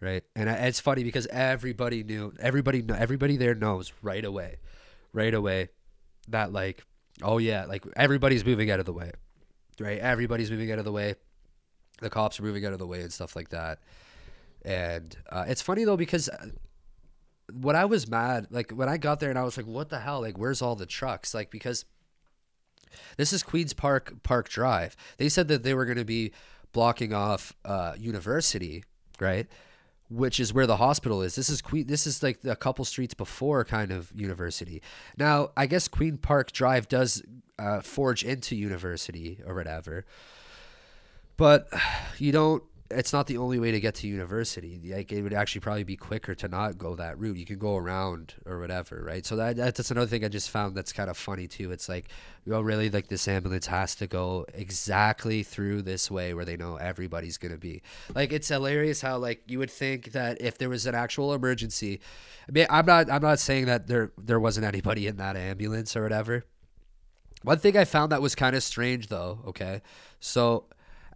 right? And it's funny because everybody knew, everybody, everybody there knows right away, right away, that like Oh yeah, like everybody's moving out of the way, right? Everybody's moving out of the way. The cops are moving out of the way and stuff like that. And uh, it's funny though because uh, when I was mad, like when I got there and I was like, "What the hell? Like, where's all the trucks?" Like because this is Queens Park Park Drive. They said that they were going to be blocking off uh, University, right? Which is where the hospital is. This is Queen. This is like a couple streets before kind of University. Now, I guess Queen Park Drive does uh, forge into University or whatever, but you don't it's not the only way to get to university. Like it would actually probably be quicker to not go that route. You can go around or whatever, right? So that that's another thing I just found that's kind of funny too. It's like, you know, really like this ambulance has to go exactly through this way where they know everybody's gonna be. Like it's hilarious how like you would think that if there was an actual emergency, I mean, I'm not I'm not saying that there there wasn't anybody in that ambulance or whatever. One thing I found that was kind of strange though, okay? So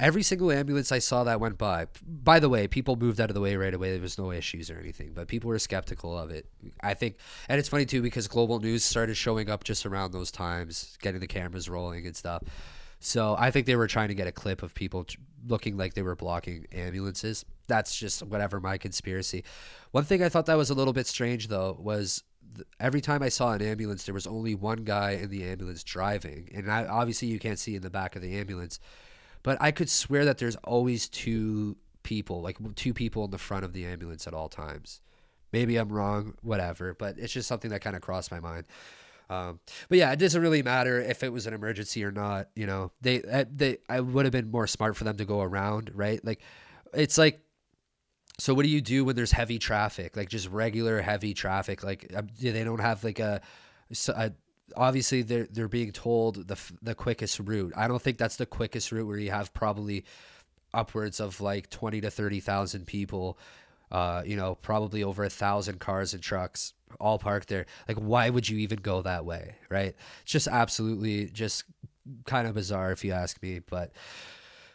Every single ambulance I saw that went by. By the way, people moved out of the way right away. There was no issues or anything, but people were skeptical of it. I think, and it's funny too because global news started showing up just around those times, getting the cameras rolling and stuff. So I think they were trying to get a clip of people looking like they were blocking ambulances. That's just whatever my conspiracy. One thing I thought that was a little bit strange though was every time I saw an ambulance, there was only one guy in the ambulance driving, and I, obviously you can't see in the back of the ambulance. But I could swear that there's always two people, like two people in the front of the ambulance at all times. Maybe I'm wrong, whatever, but it's just something that kind of crossed my mind. Um, but yeah, it doesn't really matter if it was an emergency or not. You know, they they I would have been more smart for them to go around, right? Like, it's like, so what do you do when there's heavy traffic, like just regular heavy traffic? Like um, they don't have like a, a obviously they're they're being told the the quickest route. I don't think that's the quickest route where you have probably upwards of like 20 to 30,000 people uh, you know, probably over a thousand cars and trucks all parked there. Like, why would you even go that way, right? It's just absolutely just kind of bizarre if you ask me. But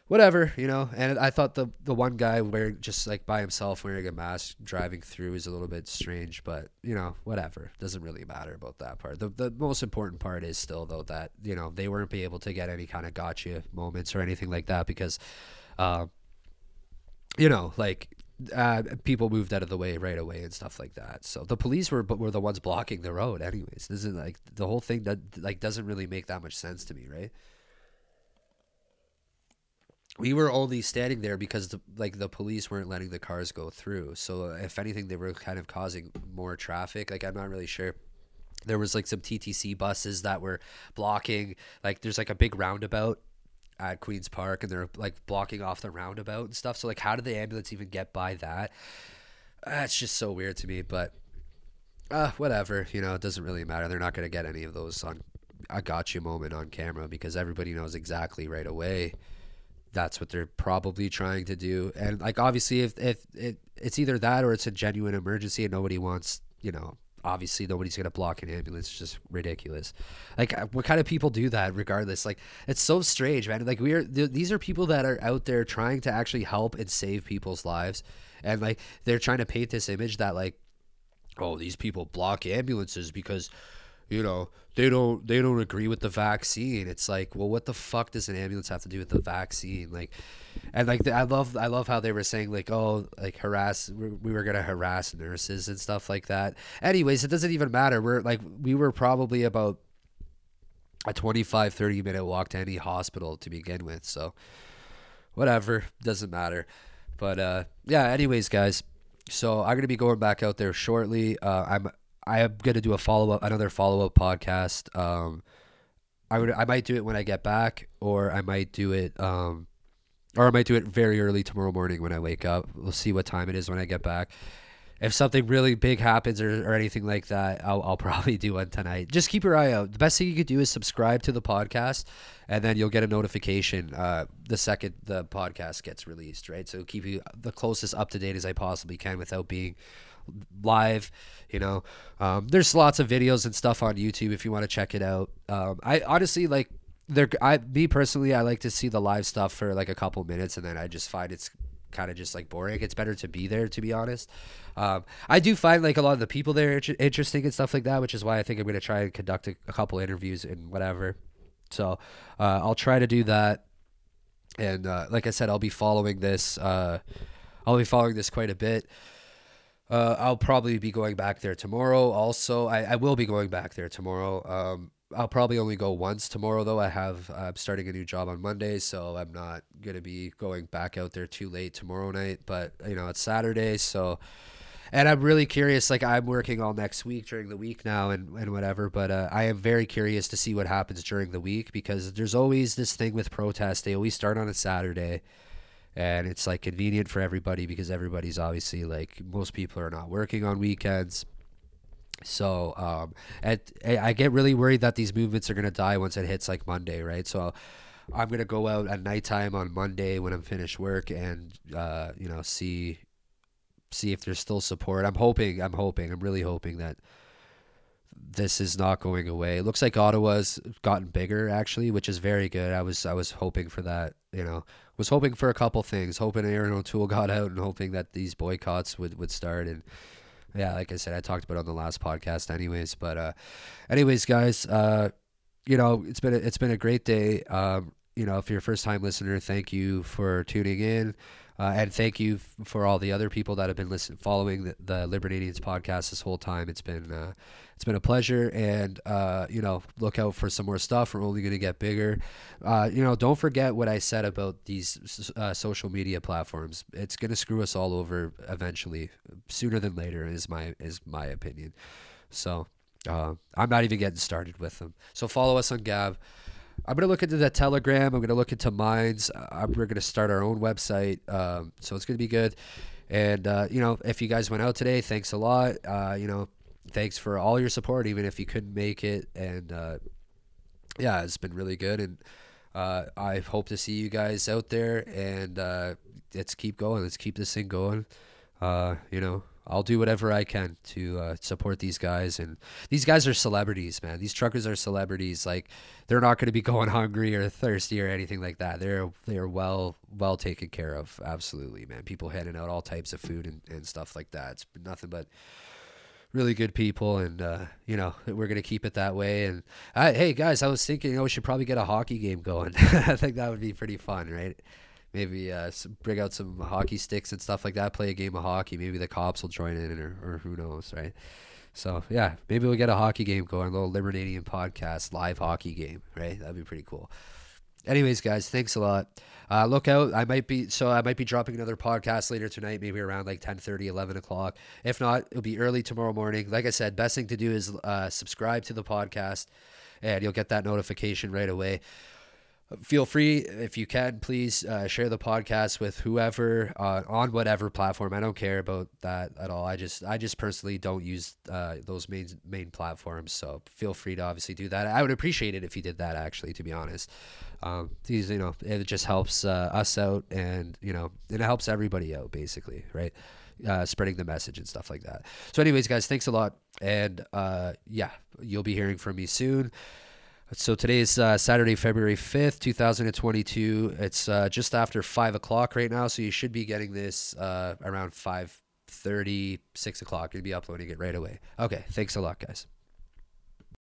whatever, you know. And I thought the the one guy wearing just like by himself wearing a mask driving through is a little bit strange, but you know, whatever. Doesn't really matter about that part. The the most important part is still though that you know they weren't be able to get any kind of gotcha moments or anything like that because, uh, you know, like uh, people moved out of the way right away and stuff like that. So the police were were the ones blocking the road, anyways. This is like the whole thing that like doesn't really make that much sense to me, right? We were only standing there because the, like the police weren't letting the cars go through. So if anything, they were kind of causing more traffic. Like I'm not really sure. There was like some TTC buses that were blocking. Like there's like a big roundabout at Queens Park, and they're like blocking off the roundabout and stuff. So like, how did the ambulance even get by that? That's just so weird to me. But uh, whatever. You know, it doesn't really matter. They're not gonna get any of those on a gotcha moment on camera because everybody knows exactly right away that's what they're probably trying to do. And like obviously, if if it, it's either that or it's a genuine emergency and nobody wants, you know, obviously nobody's gonna block an ambulance. It's just ridiculous. Like uh, what kind of people do that? Regardless, like it's so strange, man. Like we are th- these are people that are out there trying to actually help and save people's lives, and like they're trying to paint this image that like, oh, these people block ambulances because you know they don't they don't agree with the vaccine. It's like well what the fuck does an ambulance have to do with the vaccine? Like and like i love i love how they were saying like oh like harass we were gonna harass nurses and stuff like that. Anyways it doesn't even matter. We're like we were probably about a 25 30 minute walk to any hospital to begin with. So whatever doesn't matter. But uh yeah anyways guys. So i'm gonna be going back out there shortly. Uh i'm I am gonna do a follow up, another follow up podcast. Um, I would, I might do it when I get back, or I might do it, um, or I might do it very early tomorrow morning when I wake up. We'll see what time it is when I get back. If something really big happens or, or anything like that, I'll, I'll probably do one tonight. Just keep your eye out. The best thing you could do is subscribe to the podcast, and then you'll get a notification uh, the second the podcast gets released. Right, so keep you the closest up to date as I possibly can without being live. You know, um, there's lots of videos and stuff on YouTube if you want to check it out. Um, I honestly like there. I me personally, I like to see the live stuff for like a couple minutes, and then I just find it's kind of just like boring. It's better to be there, to be honest. Um, I do find like a lot of the people there inter- interesting and stuff like that, which is why I think I'm going to try and conduct a, a couple interviews and whatever. So uh, I'll try to do that. And uh, like I said, I'll be following this. Uh, I'll be following this quite a bit. Uh, I'll probably be going back there tomorrow. Also, I, I will be going back there tomorrow. Um, I'll probably only go once tomorrow, though. I have I'm starting a new job on Monday, so I'm not gonna be going back out there too late tomorrow night. But you know, it's Saturday, so and I'm really curious. Like I'm working all next week during the week now, and and whatever. But uh, I am very curious to see what happens during the week because there's always this thing with protests. They always start on a Saturday and it's like convenient for everybody because everybody's obviously like most people are not working on weekends so um and i get really worried that these movements are going to die once it hits like monday right so i'm going to go out at nighttime on monday when i'm finished work and uh you know see see if there's still support i'm hoping i'm hoping i'm really hoping that this is not going away. It looks like Ottawa's gotten bigger actually, which is very good. I was I was hoping for that, you know. Was hoping for a couple things, hoping Erin O'Toole got out and hoping that these boycotts would would start and yeah, like I said, I talked about on the last podcast anyways, but uh anyways guys, uh you know, it's been a, it's been a great day. Um you know, if you're a first time listener, thank you for tuning in. Uh, and thank you f- for all the other people that have been listening, following the, the podcast this whole time. It's been uh, it's been a pleasure, and uh, you know, look out for some more stuff. We're only going to get bigger. Uh, you know, don't forget what I said about these uh, social media platforms. It's going to screw us all over eventually, sooner than later. Is my is my opinion. So uh, I'm not even getting started with them. So follow us on Gab. I'm gonna look into the Telegram. I'm gonna look into Minds. Uh, we're gonna start our own website, um, so it's gonna be good. And uh, you know, if you guys went out today, thanks a lot. Uh, you know, thanks for all your support, even if you couldn't make it. And uh, yeah, it's been really good. And uh, I hope to see you guys out there. And uh, let's keep going. Let's keep this thing going. you know, I'll do whatever I can to uh, support these guys. And these guys are celebrities, man. These truckers are celebrities. Like they're not going to be going hungry or thirsty or anything like that. They're they're well well taken care of. Absolutely, man. People handing out all types of food and, and stuff like that. It's nothing but really good people, and uh, you know we're gonna keep it that way. And I, hey guys, I was thinking, you know, we should probably get a hockey game going. I think that would be pretty fun, right? maybe uh, bring out some hockey sticks and stuff like that. Play a game of hockey. Maybe the cops will join in, or, or who knows, right? So yeah, maybe we'll get a hockey game going, a little Libertadian podcast live hockey game, right? That'd be pretty cool. Anyways, guys, thanks a lot. Uh, look out. I might be so I might be dropping another podcast later tonight, maybe around like 10 30, 11 o'clock. If not, it'll be early tomorrow morning. Like I said, best thing to do is uh, subscribe to the podcast and you'll get that notification right away feel free if you can please uh, share the podcast with whoever uh, on whatever platform. I don't care about that at all. I just i just personally don't use uh, those main main platforms. So feel free to obviously do that. I would appreciate it if you did that actually to be honest. Um, these you know it just helps uh, us out and you know it helps everybody out basically right? Uh, spreading the message and stuff like that. So anyways guys thanks a lot. And uh, yeah you'll be hearing from me soon so today is uh, Saturday, February 5th, 2022. It's uh, just after 5 o'clock right now, so you should be getting this uh, around 5.30, 6 o'clock. You'll be uploading it right away. Okay, thanks a lot, guys.